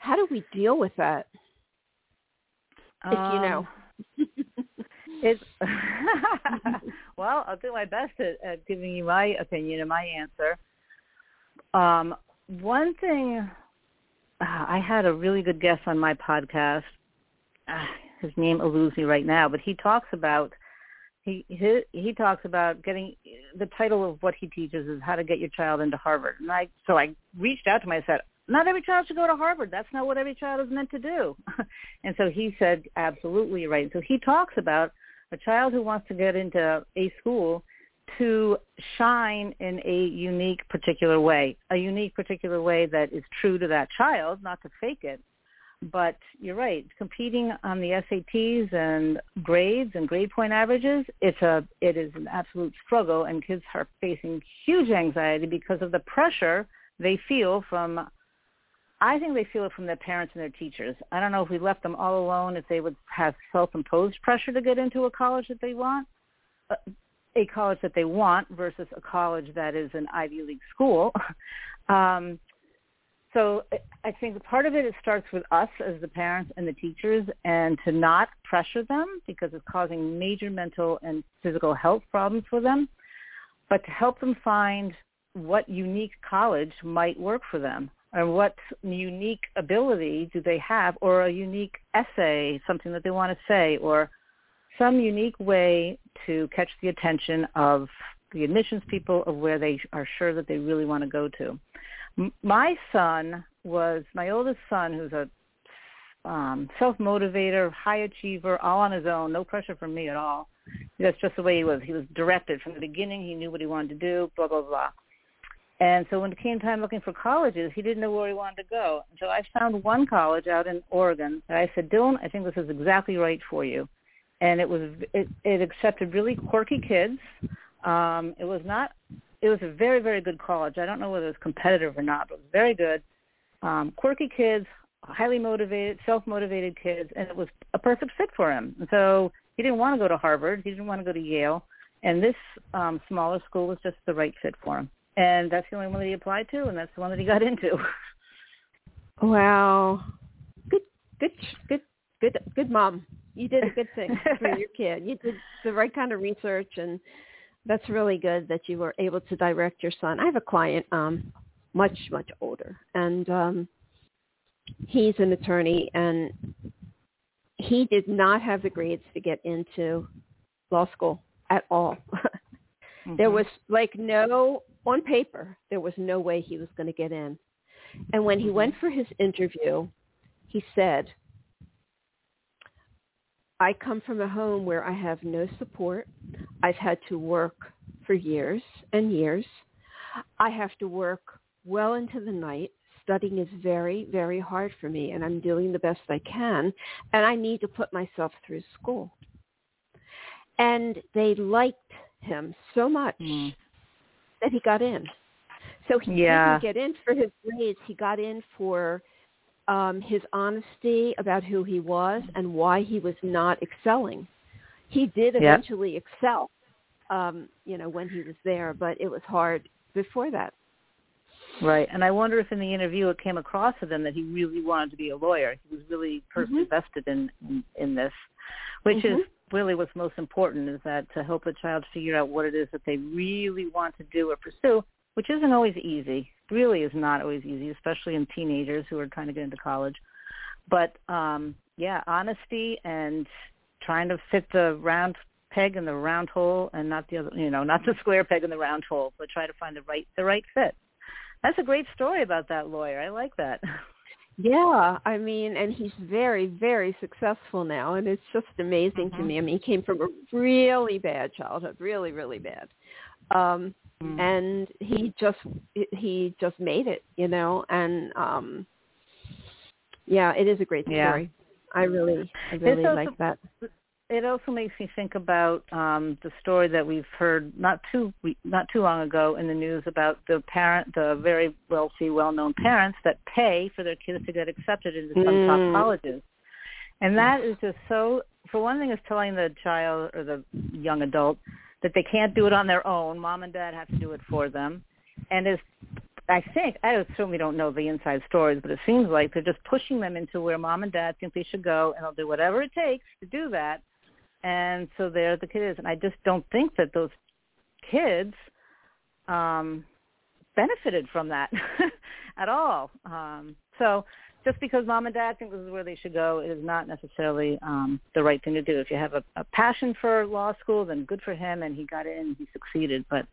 [SPEAKER 2] How do we deal with that? If um, you know. *laughs*
[SPEAKER 3] it's *laughs* well, I'll do my best at, at giving you my opinion and my answer. Um, one thing, uh, I had a really good guest on my podcast. Uh, his name eludes me right now, but he talks about he, he he talks about getting the title of what he teaches is how to get your child into Harvard. And I so I reached out to him. I said, not every child should go to Harvard. That's not what every child is meant to do. *laughs* and so he said, absolutely right. So he talks about a child who wants to get into a school to shine in a unique particular way, a unique particular way that is true to that child, not to fake it. But you're right, competing on the SATs and grades and grade point averages, it's a it is an absolute struggle and kids are facing huge anxiety because of the pressure they feel from I think they feel it from their parents and their teachers. I don't know if we left them all alone if they would have self-imposed pressure to get into a college that they want. Uh, a college that they want versus a college that is an Ivy League school. *laughs* um, so I think part of it, it starts with us as the parents and the teachers and to not pressure them because it's causing major mental and physical health problems for them, but to help them find what unique college might work for them and what unique ability do they have or a unique essay, something that they want to say or some unique way to catch the attention of the admissions people of where they are sure that they really want to go to. My son was my oldest son, who's a um, self-motivator, high achiever, all on his own, no pressure from me at all. That's just the way he was. He was directed from the beginning. He knew what he wanted to do, blah, blah, blah. And so when it came time looking for colleges, he didn't know where he wanted to go. So I found one college out in Oregon. And I said, Dylan, I think this is exactly right for you and it was it, it accepted really quirky kids. Um, it was not. It was a very very good college. I don't know whether it was competitive or not, but it was very good. Um, quirky kids, highly motivated, self motivated kids, and it was a perfect fit for him. And so he didn't want to go to Harvard. He didn't want to go to Yale, and this um, smaller school was just the right fit for him. And that's the only one that he applied to, and that's the one that he got *laughs* into.
[SPEAKER 2] Wow, good, good, good, good, good mom you did a good thing for *laughs* your kid. You did the right kind of research, and that's really good that you were able to direct your son. I have a client, um, much much older, and um, he's an attorney, and he did not have the grades to get into law school at all. *laughs* mm-hmm. There was like no on paper. There was no way he was going to get in. And when he mm-hmm. went for his interview, he said, I come from a home where I have no support. I've had to work for years and years. I have to work well into the night. Studying is very, very hard for me, and I'm doing the best I can. And I need to put myself through school. And they liked him so much mm. that he got in. So he yeah. didn't get in for his grades. He got in for um, his honesty about who he was and why he was not excelling. He did eventually yep. excel, um, you know, when he was there, but it was hard before that.
[SPEAKER 3] Right, and I wonder if in the interview it came across to them that he really wanted to be a lawyer. He was really personally mm-hmm. vested in, in in this, which mm-hmm. is really what's most important is that to help a child figure out what it is that they really want to do or pursue, which isn't always easy. Really is not always easy, especially in teenagers who are trying to get into college. But um yeah, honesty and trying to fit the round peg in the round hole and not the other you know, not the *laughs* square peg in the round hole, but try to find the right the right fit. That's a great story about that lawyer. I like that.
[SPEAKER 2] Yeah, I mean, and he's very, very successful now, and it's just amazing mm-hmm. to me. I mean, he came from a really bad childhood, really, really bad, um, mm. and he just he just made it, you know. And um, yeah, it is a great story. Yeah. I really, I really also, like that
[SPEAKER 3] it also makes me think about um, the story that we've heard not too not too long ago in the news about the parent, the very wealthy, well-known parents that pay for their kids to get accepted into some mm. top colleges, and that is just so. For one thing, is telling the child or the young adult that they can't do it on their own. Mom and dad have to do it for them, and is I think I certainly don't know the inside stories, but it seems like they're just pushing them into where mom and dad think they should go, and they'll do whatever it takes to do that. And so there the kid is and i just don't think that those kids um benefited from that *laughs* at all. Um so just because mom and dad think this is where they should go it is not necessarily um the right thing to do. If you have a, a passion for law school then good for him and he got in and he succeeded. But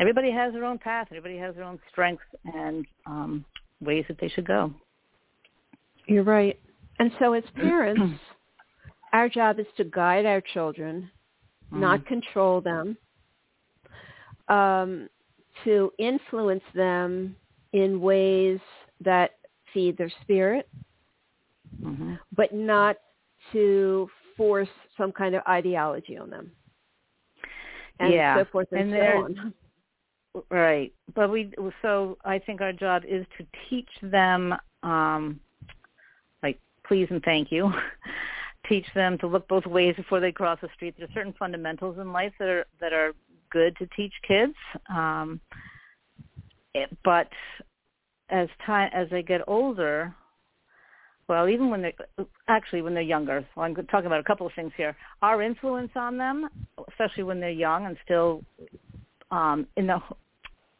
[SPEAKER 3] everybody has their own path everybody has their own strengths and um ways that they should go.
[SPEAKER 2] You're right. And so as *clears throat* parents our job is to guide our children, mm-hmm. not control them, um, to influence them in ways that feed their spirit, mm-hmm. but not to force some kind of ideology on them. And
[SPEAKER 3] yeah.
[SPEAKER 2] so forth and, and so on. *laughs*
[SPEAKER 3] Right. But we so I think our job is to teach them um like please and thank you *laughs* teach them to look both ways before they cross the street. There are certain fundamentals in life that are that are good to teach kids. Um, it, but as time as they get older, well, even when they're actually when they're younger. So I'm talking about a couple of things here. Our influence on them, especially when they're young and still um, in the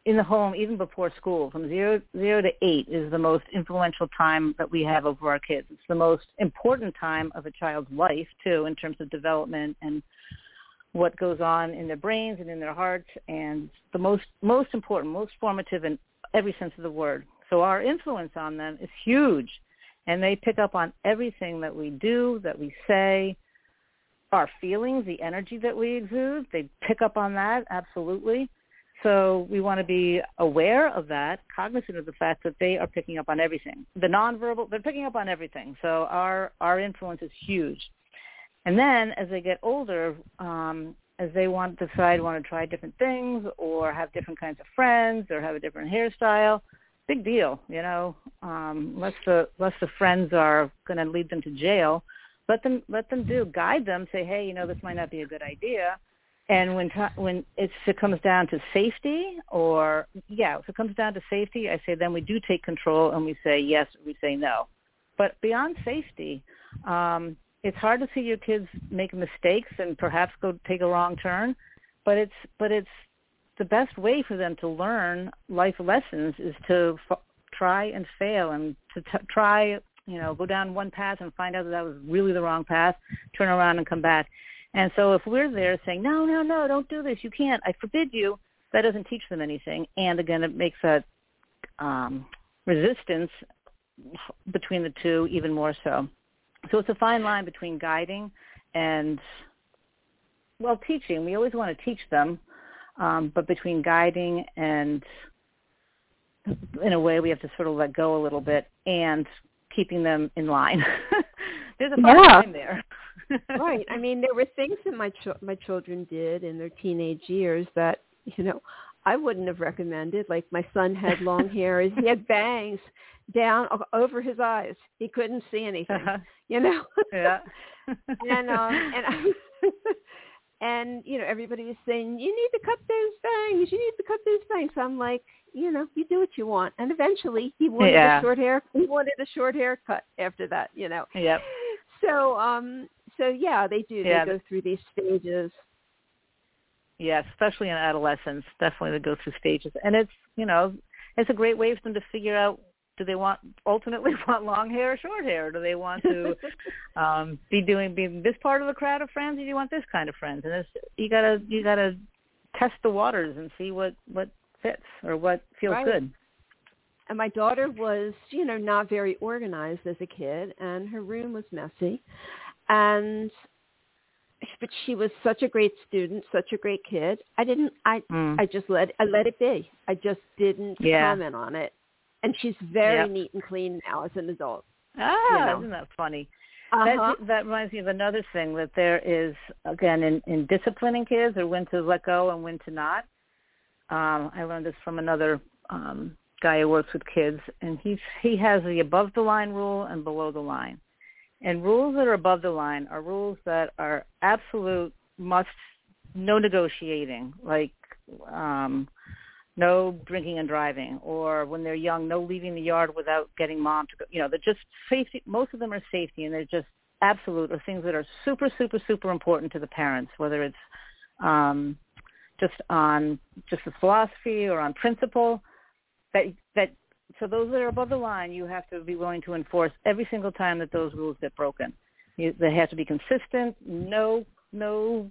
[SPEAKER 3] in the home even before school from zero zero to eight is the most influential time that we have over our kids it's the most important time of a child's life too in terms of development and what goes on in their brains and in their hearts and the most most important most formative in every sense of the word so our influence on them is huge and they pick up on everything that we do that we say our feelings the energy that we exude they pick up on that absolutely so we want to be aware of that, cognizant of the fact that they are picking up on everything. The nonverbal, they're picking up on everything. So our our influence is huge. And then as they get older, um, as they want to decide, want to try different things, or have different kinds of friends, or have a different hairstyle, big deal, you know. Um, unless the unless the friends are going to lead them to jail, let them let them do guide them. Say, hey, you know, this might not be a good idea and when when if it comes down to safety, or yeah, if it comes down to safety, I say then we do take control and we say yes, or we say no. But beyond safety, um, it's hard to see your kids make mistakes and perhaps go take a wrong turn. But it's but it's the best way for them to learn life lessons is to f- try and fail and to t- try you know go down one path and find out that that was really the wrong path, turn around and come back and so if we're there saying, no, no, no, don't do this, you can't, I forbid you, that doesn't teach them anything. And again, it makes that um, resistance between the two even more so. So it's a fine line between guiding and, well, teaching. We always want to teach them, um, but between guiding and in a way we have to sort of let go a little bit and keeping them in line. *laughs* There's a fine yeah. line there. *laughs*
[SPEAKER 2] right. I mean, there were things that my ch- my children did in their teenage years that you know I wouldn't have recommended. Like my son had long *laughs* hair, he had bangs down over his eyes. He couldn't see anything, uh-huh. you know.
[SPEAKER 3] yeah.
[SPEAKER 2] and um and I, and you know everybody was saying you need to cut those bangs, you need to cut those bangs. So I'm like, you know, you do what you want. And eventually he wanted yeah. a short hair. He wanted a short haircut after that, you know.
[SPEAKER 3] Yep.
[SPEAKER 2] So um so yeah, they do. Yeah. They go through these stages.
[SPEAKER 3] Yes, especially in adolescence, definitely they go through stages. And it's, you know, it's a great way for them to figure out do they want ultimately *laughs* want long hair or short hair? Do they want to *laughs* um be doing be this part of the crowd of friends or do you want this kind of friends? And it's you gotta you gotta test the waters and see what what fits or what feels
[SPEAKER 2] right.
[SPEAKER 3] good.
[SPEAKER 2] And my daughter was, you know, not very organized as a kid and her room was messy. And but she was such a great student, such a great kid. I didn't I mm. I just let I let it be. I just didn't
[SPEAKER 3] yeah.
[SPEAKER 2] comment on it. And she's very
[SPEAKER 3] yep.
[SPEAKER 2] neat and clean now as an adult.
[SPEAKER 3] Ah,
[SPEAKER 2] you know?
[SPEAKER 3] isn't that funny?
[SPEAKER 2] Uh-huh.
[SPEAKER 3] That, that reminds me of another thing that there is again in, in disciplining kids or when to let go and when to not. Um, I learned this from another um, guy who works with kids, and he's he has the above the line rule and below the line. And rules that are above the line are rules that are absolute must, no negotiating, like um, no drinking and driving, or when they're young, no leaving the yard without getting mom to go. You know, they're just safety. Most of them are safety, and they're just absolute or things that are super, super, super important to the parents, whether it's um, just on just the philosophy or on principle. That that so those that are above the line, you have to be willing to enforce every single time that those rules get broken. You, they have to be consistent. No, no,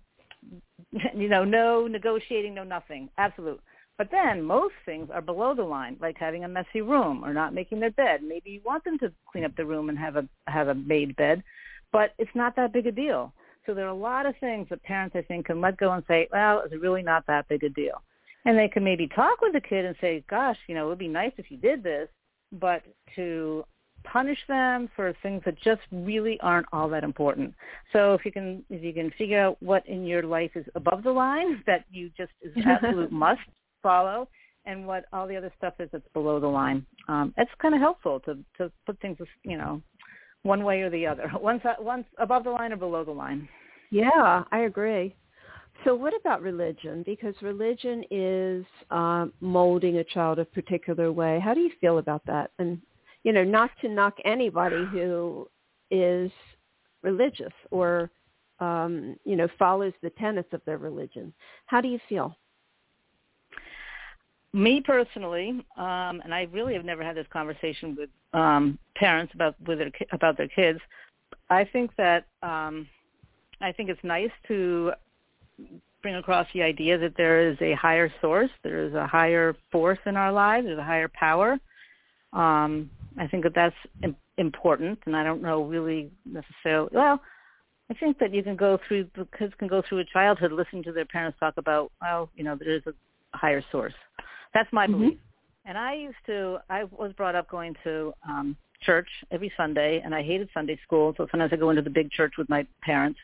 [SPEAKER 3] *laughs* you know, no negotiating, no nothing. Absolute. But then most things are below the line, like having a messy room or not making their bed. Maybe you want them to clean up the room and have a have a made bed, but it's not that big a deal. So there are a lot of things that parents I think can let go and say, well, it's really not that big a deal and they can maybe talk with the kid and say, gosh, you know, it would be nice if you did this, but to punish them for things that just really aren't all that important. So if you can if you can figure out what in your life is above the line *laughs* that you just is *laughs* absolute must follow and what all the other stuff is that's below the line. Um, it's kind of helpful to to put things you know one way or the other. *laughs* Once once above the line or below the line.
[SPEAKER 2] Yeah, I agree. So what about religion? Because religion is um, molding a child a particular way. How do you feel about that? And you know, not to knock anybody who is religious or um, you know follows the tenets of their religion. How do you feel?
[SPEAKER 3] Me personally, um, and I really have never had this conversation with um, parents about with their about their kids. I think that um, I think it's nice to bring across the idea that there is a higher source, there is a higher force in our lives, there's a higher power. Um, I think that that's Im- important, and I don't know really necessarily. Well, I think that you can go through the kids can go through a childhood listening to their parents talk about, well, you know, there is a higher source. That's my
[SPEAKER 2] mm-hmm.
[SPEAKER 3] belief. And I used to, I was brought up going to um, church every Sunday, and I hated Sunday school, so sometimes I go into the big church with my parents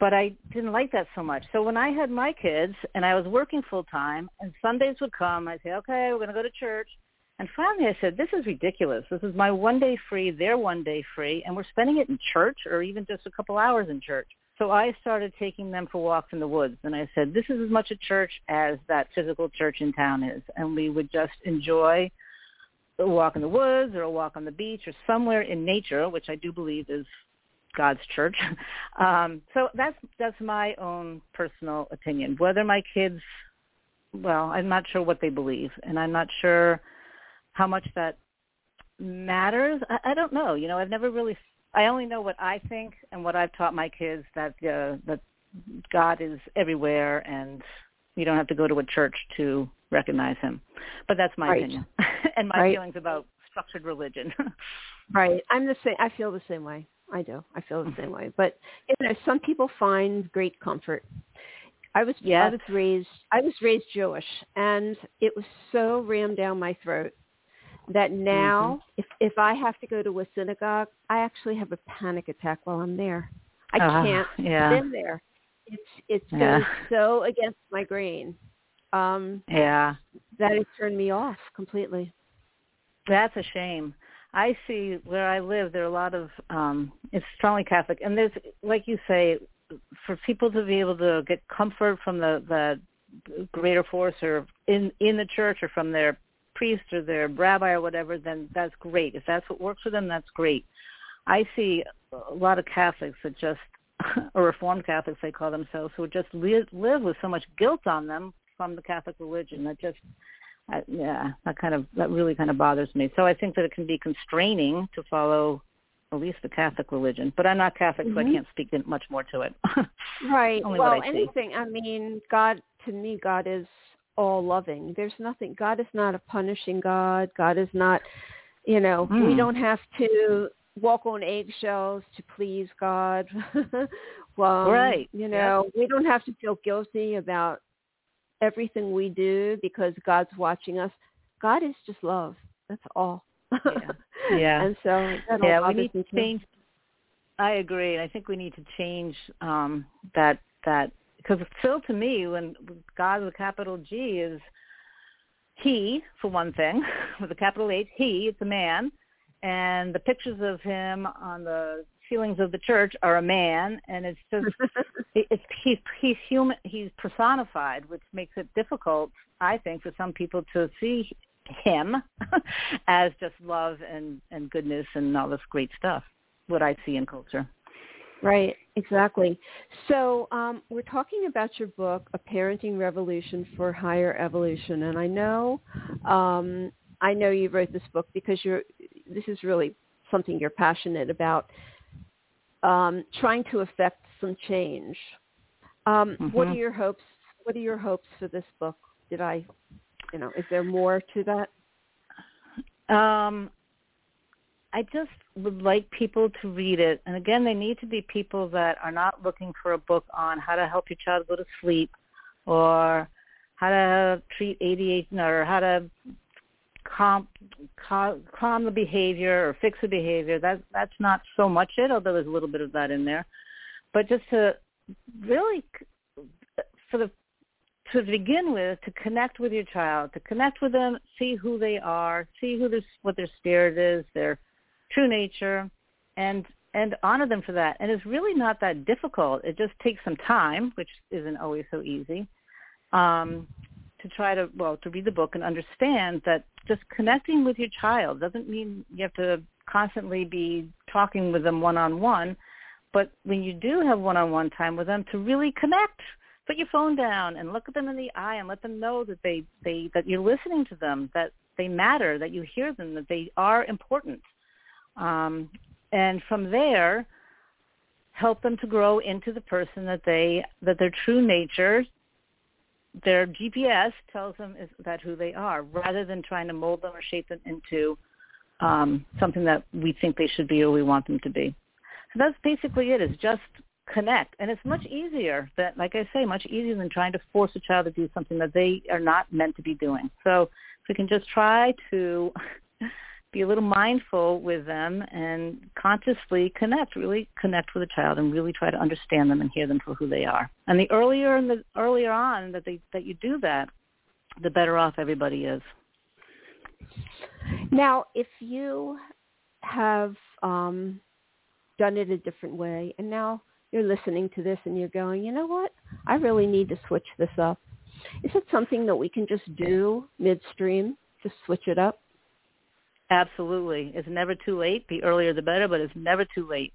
[SPEAKER 3] but I didn't like that so much. So when I had my kids and I was working full time and Sundays would come, I'd say, okay, we're going to go to church. And finally I said, this is ridiculous. This is my one day free, their one day free, and we're spending it in church or even just a couple hours in church. So I started taking them for walks in the woods. And I said, this is as much a church as that physical church in town is. And we would just enjoy a walk in the woods or a walk on the beach or somewhere in nature, which I do believe is God's church. *laughs* Um, so that's that's my own personal opinion. Whether my kids, well, I'm not sure what they believe, and I'm not sure how much that matters. I, I don't know. You know, I've never really. I only know what I think and what I've taught my kids that uh, that God is everywhere, and you don't have to go to a church to recognize Him. But that's my
[SPEAKER 2] right.
[SPEAKER 3] opinion *laughs* and my
[SPEAKER 2] right.
[SPEAKER 3] feelings about structured religion. *laughs*
[SPEAKER 2] right. I'm the same. I feel the same way. I do. I feel the same way. But you know, some people find great comfort. I was
[SPEAKER 3] yes.
[SPEAKER 2] I was raised I was raised Jewish and it was so rammed down my throat that now
[SPEAKER 3] mm-hmm.
[SPEAKER 2] if if I have to go to a synagogue, I actually have a panic attack while I'm there. I
[SPEAKER 3] uh,
[SPEAKER 2] can't
[SPEAKER 3] yeah.
[SPEAKER 2] stand there. It's it's
[SPEAKER 3] yeah.
[SPEAKER 2] so against my grain. um
[SPEAKER 3] yeah
[SPEAKER 2] that has turned me off completely
[SPEAKER 3] that's a shame i see where i live there are a lot of um it's strongly catholic and there's like you say for people to be able to get comfort from the the greater force or in in the church or from their priest or their rabbi or whatever then that's great if that's what works for them that's great i see a lot of catholics that just *laughs* or reformed catholics they call themselves who just live live with so much guilt on them from the catholic religion that just uh, yeah that kind of that really kind of bothers me so i think that it can be constraining to follow at least the Catholic religion. But I'm not Catholic, mm-hmm. so I mm-hmm. can't speak much more to it. *laughs*
[SPEAKER 2] right.
[SPEAKER 3] Only
[SPEAKER 2] well,
[SPEAKER 3] I
[SPEAKER 2] anything. I mean, God to me, God is all loving. There's nothing. God is not a punishing God. God is not. You know, mm. we don't have to walk on eggshells to please God. well, *laughs*
[SPEAKER 3] right.
[SPEAKER 2] You know, yep. we don't have to feel guilty about everything we do because God's watching us. God is just love. That's all.
[SPEAKER 3] yeah. *laughs* yeah.
[SPEAKER 2] And so
[SPEAKER 3] yeah, we need to change. I agree. I think we need to change um, that that because still to me, when God with a capital G is he for one thing *laughs* with a capital H. He, it's a man, and the pictures of him on the ceilings of the church are a man, and it's just *laughs* it's he's he's human. He's personified, which makes it difficult, I think, for some people to see him *laughs* as just love and and goodness and all this great stuff what i see in culture
[SPEAKER 2] right exactly so um, we're talking about your book a parenting revolution for higher evolution and i know um, i know you wrote this book because you're this is really something you're passionate about um, trying to affect some change um, mm-hmm. what are your hopes what are your hopes for this book did i you know, is there more to that?
[SPEAKER 3] Um, I just would like people to read it. And again, they need to be people that are not looking for a book on how to help your child go to sleep or how to treat ADHD or how to calm, calm, calm the behavior or fix the behavior. That, that's not so much it, although there's a little bit of that in there. But just to really, for the to begin with, to connect with your child, to connect with them, see who they are, see who this, what their spirit is, their true nature, and and honor them for that. And it's really not that difficult. It just takes some time, which isn't always so easy, um, to try to well to read the book and understand that just connecting with your child doesn't mean you have to constantly be talking with them one on one. But when you do have one-on-one time with them, to really connect put your phone down and look at them in the eye and let them know that they, they that you're listening to them, that they matter, that you hear them, that they are important. Um, and from there, help them to grow into the person that they that their true nature, their GPS tells them is that who they are, rather than trying to mold them or shape them into um, something that we think they should be or we want them to be. So that's basically it. Is just connect. And it's much easier that, like I say, much easier than trying to force a child to do something that they are not meant to be doing. So if we can just try to be a little mindful with them and consciously connect, really connect with a child and really try to understand them and hear them for who they are. And the earlier and the earlier on that they that you do that, the better off everybody is.
[SPEAKER 2] Now, if you have um, done it a different way, and now you're listening to this and you're going, you know what? I really need to switch this up. Is it something that we can just do midstream, just switch it up?
[SPEAKER 3] Absolutely. It's never too late. The earlier the better, but it's never too late.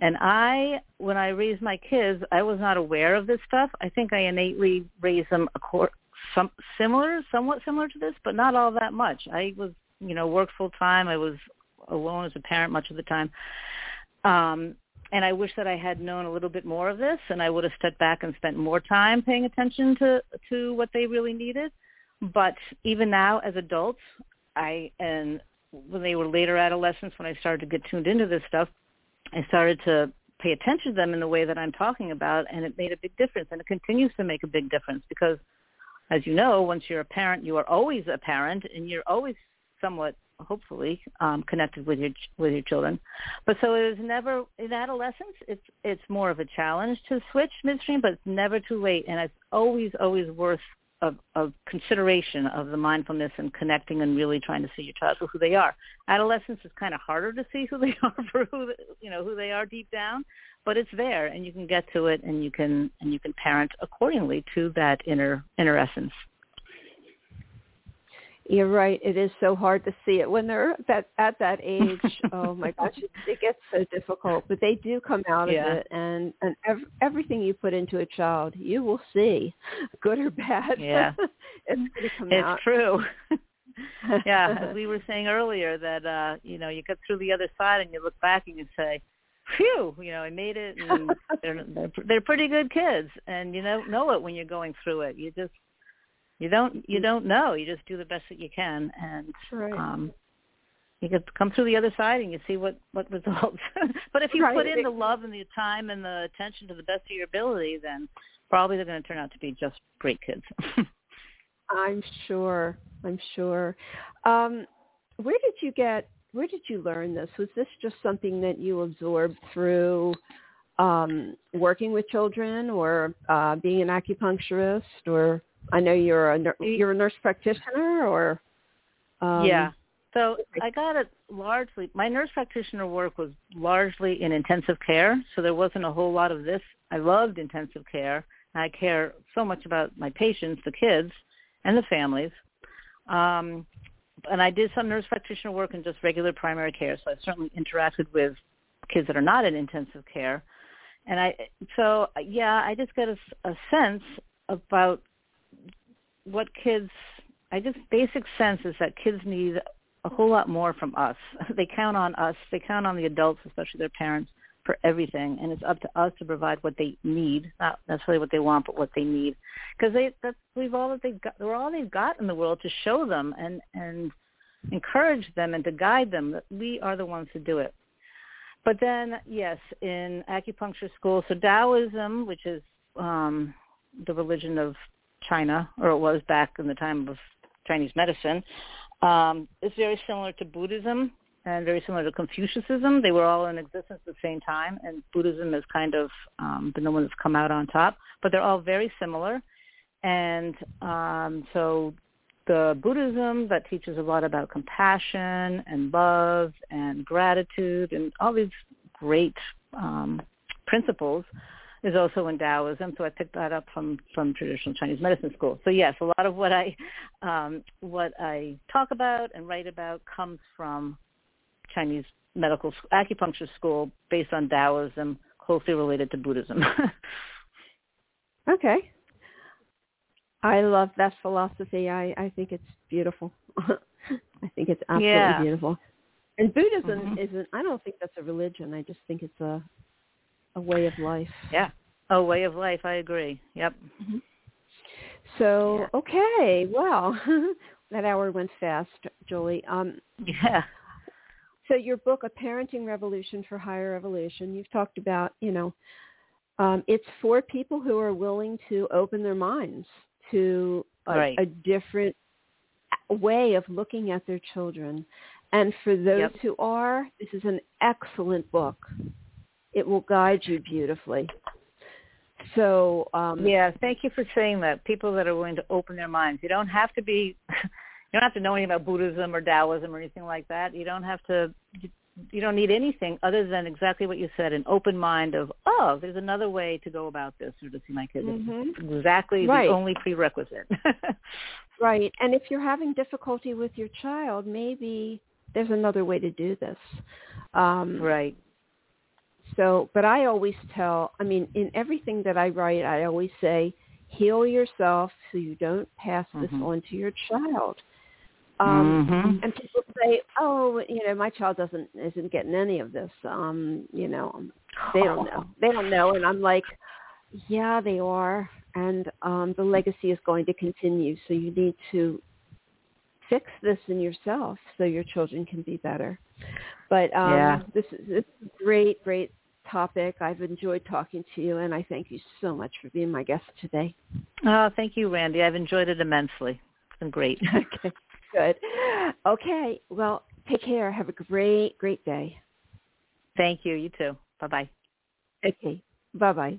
[SPEAKER 3] And I, when I raised my kids, I was not aware of this stuff. I think I innately raised them cor- some similar, somewhat similar to this, but not all that much. I was, you know, worked full time. I was alone as a parent much of the time. Um, and I wish that I had known a little bit more of this, and I would have stepped back and spent more time paying attention to to what they really needed. But even now, as adults, I and when they were later adolescents, when I started to get tuned into this stuff, I started to pay attention to them in the way that I'm talking about, and it made a big difference, and it continues to make a big difference because, as you know, once you're a parent, you are always a parent, and you're always somewhat hopefully um, connected with your with your children. But so it is never in adolescence. It's it's more of a challenge to switch midstream, but it's never too late, and it's always always worth of, of consideration of the mindfulness and connecting and really trying to see your child for who they are. Adolescence is kind of harder to see who they *laughs* are for who you know who they are deep down, but it's there and you can get to it and you can and you can parent accordingly to that inner inner essence.
[SPEAKER 2] You're right. It is so hard to see it when they're that at that age. *laughs* oh my gosh, it, it gets so difficult. But they do come out
[SPEAKER 3] yeah.
[SPEAKER 2] of it, and and ev- everything you put into a child, you will see, good or bad.
[SPEAKER 3] Yeah, *laughs*
[SPEAKER 2] it's going to come
[SPEAKER 3] it's
[SPEAKER 2] out.
[SPEAKER 3] true. *laughs* yeah, as we were saying earlier, that uh, you know you get through the other side and you look back and you say, "Phew, you know, I made it." And they're, they're they're pretty good kids, and you know know it when you're going through it. You just you don't you don't know. You just do the best that you can, and
[SPEAKER 2] right.
[SPEAKER 3] um, you get come through the other side and you see what what results. *laughs* but if you
[SPEAKER 2] Right.
[SPEAKER 3] put in the love and the time and the attention to the best of your ability, then probably they're going to turn out to be just great kids. *laughs*
[SPEAKER 2] I'm sure. I'm sure. Um, where did you get? Where did you learn this? Was this just something that you absorbed through um, working with children, or uh, being an acupuncturist, or I know you're a you're a nurse practitioner, or um,
[SPEAKER 3] yeah. So I got it largely. My nurse practitioner work was largely in intensive care, so there wasn't a whole lot of this. I loved intensive care. I care so much about my patients, the kids, and the families. Um, and I did some nurse practitioner work in just regular primary care, so I certainly interacted with kids that are not in intensive care. And I, so yeah, I just get a, a sense about what kids. I just basic sense is that kids need a whole lot more from us. *laughs* They count on us. They count on the adults, especially their parents, for everything, and it's up to us to provide what they need, not necessarily what they want, but what they need, because they that's we've all that they've got. We're all they've got in the world to show them and and encourage them and to guide them. That we are the ones to do it. But then, yes, in acupuncture school, so Taoism, which is um, the religion of China, or it was back in the time of Chinese medicine, um, is very similar to Buddhism and very similar to Confucianism. They were all in existence at the same time, and Buddhism has kind of um, been the one that's come out on top. But they're all very similar, and um, so the Buddhism that teaches a lot about compassion and love and gratitude and all these great um, principles is also in Taoism. So I picked that up from from traditional Chinese medicine school. So yes, a lot of what I um, what I talk about and write about comes from Chinese medical acupuncture school based on Taoism, closely related to Buddhism. *laughs*
[SPEAKER 2] Okay. I love that philosophy. I, I think it's beautiful. *laughs* I think it's absolutely
[SPEAKER 3] Yeah.
[SPEAKER 2] beautiful. And Buddhism
[SPEAKER 3] Mhm.
[SPEAKER 2] isn't I don't think that's a religion. I just think it's a a way of life.
[SPEAKER 3] yeah, a way of life. I agree. Yep.
[SPEAKER 2] So,
[SPEAKER 3] Yeah.
[SPEAKER 2] okay. Well, *laughs* that hour went fast, Julie. Um
[SPEAKER 3] Yeah.
[SPEAKER 2] so your book a parenting revolution for higher evolution you've talked about you know um, it's for people who are willing to open their minds to a,
[SPEAKER 3] Right.
[SPEAKER 2] a different way of looking at their children and for those
[SPEAKER 3] Yep.
[SPEAKER 2] who are this is an excellent book it will guide you beautifully so um,
[SPEAKER 3] Yeah, thank you for saying that. People that are willing to open their minds. You don't have to be *laughs* you don't have to know anything about Buddhism or Taoism or anything like that. You don't have to you, don't need anything other than exactly what you said, an open mind of, oh, there's another way to go about this or to see my kids.
[SPEAKER 2] Mhm.
[SPEAKER 3] It's exactly
[SPEAKER 2] Right.
[SPEAKER 3] the only prerequisite. *laughs*
[SPEAKER 2] Right. And if you're having difficulty with your child, maybe there's another way to do this. Um,
[SPEAKER 3] right.
[SPEAKER 2] So, but I always tell, I mean, in everything that I write, I always say, heal yourself so you don't pass this
[SPEAKER 3] Mhm.
[SPEAKER 2] on to your child. Um,
[SPEAKER 3] Mhm.
[SPEAKER 2] And people say, oh, you know, my child doesn't isn't getting any of this. Um, you know, they don't know. *laughs* They don't know. And I'm like, yeah, they are. And um, the legacy is going to continue. So you need to fix this in yourself so your children can be better. But um,
[SPEAKER 3] Yeah.
[SPEAKER 2] this, is, a great, great topic. I've enjoyed talking to you, and I thank you so much for being my guest today.
[SPEAKER 3] Oh, thank you, Randi. I've enjoyed it immensely. It's been great. *laughs*
[SPEAKER 2] okay, good. Okay, well, take care. Have a great, great day.
[SPEAKER 3] Thank you. You too. Bye-bye.
[SPEAKER 2] Okay, bye-bye.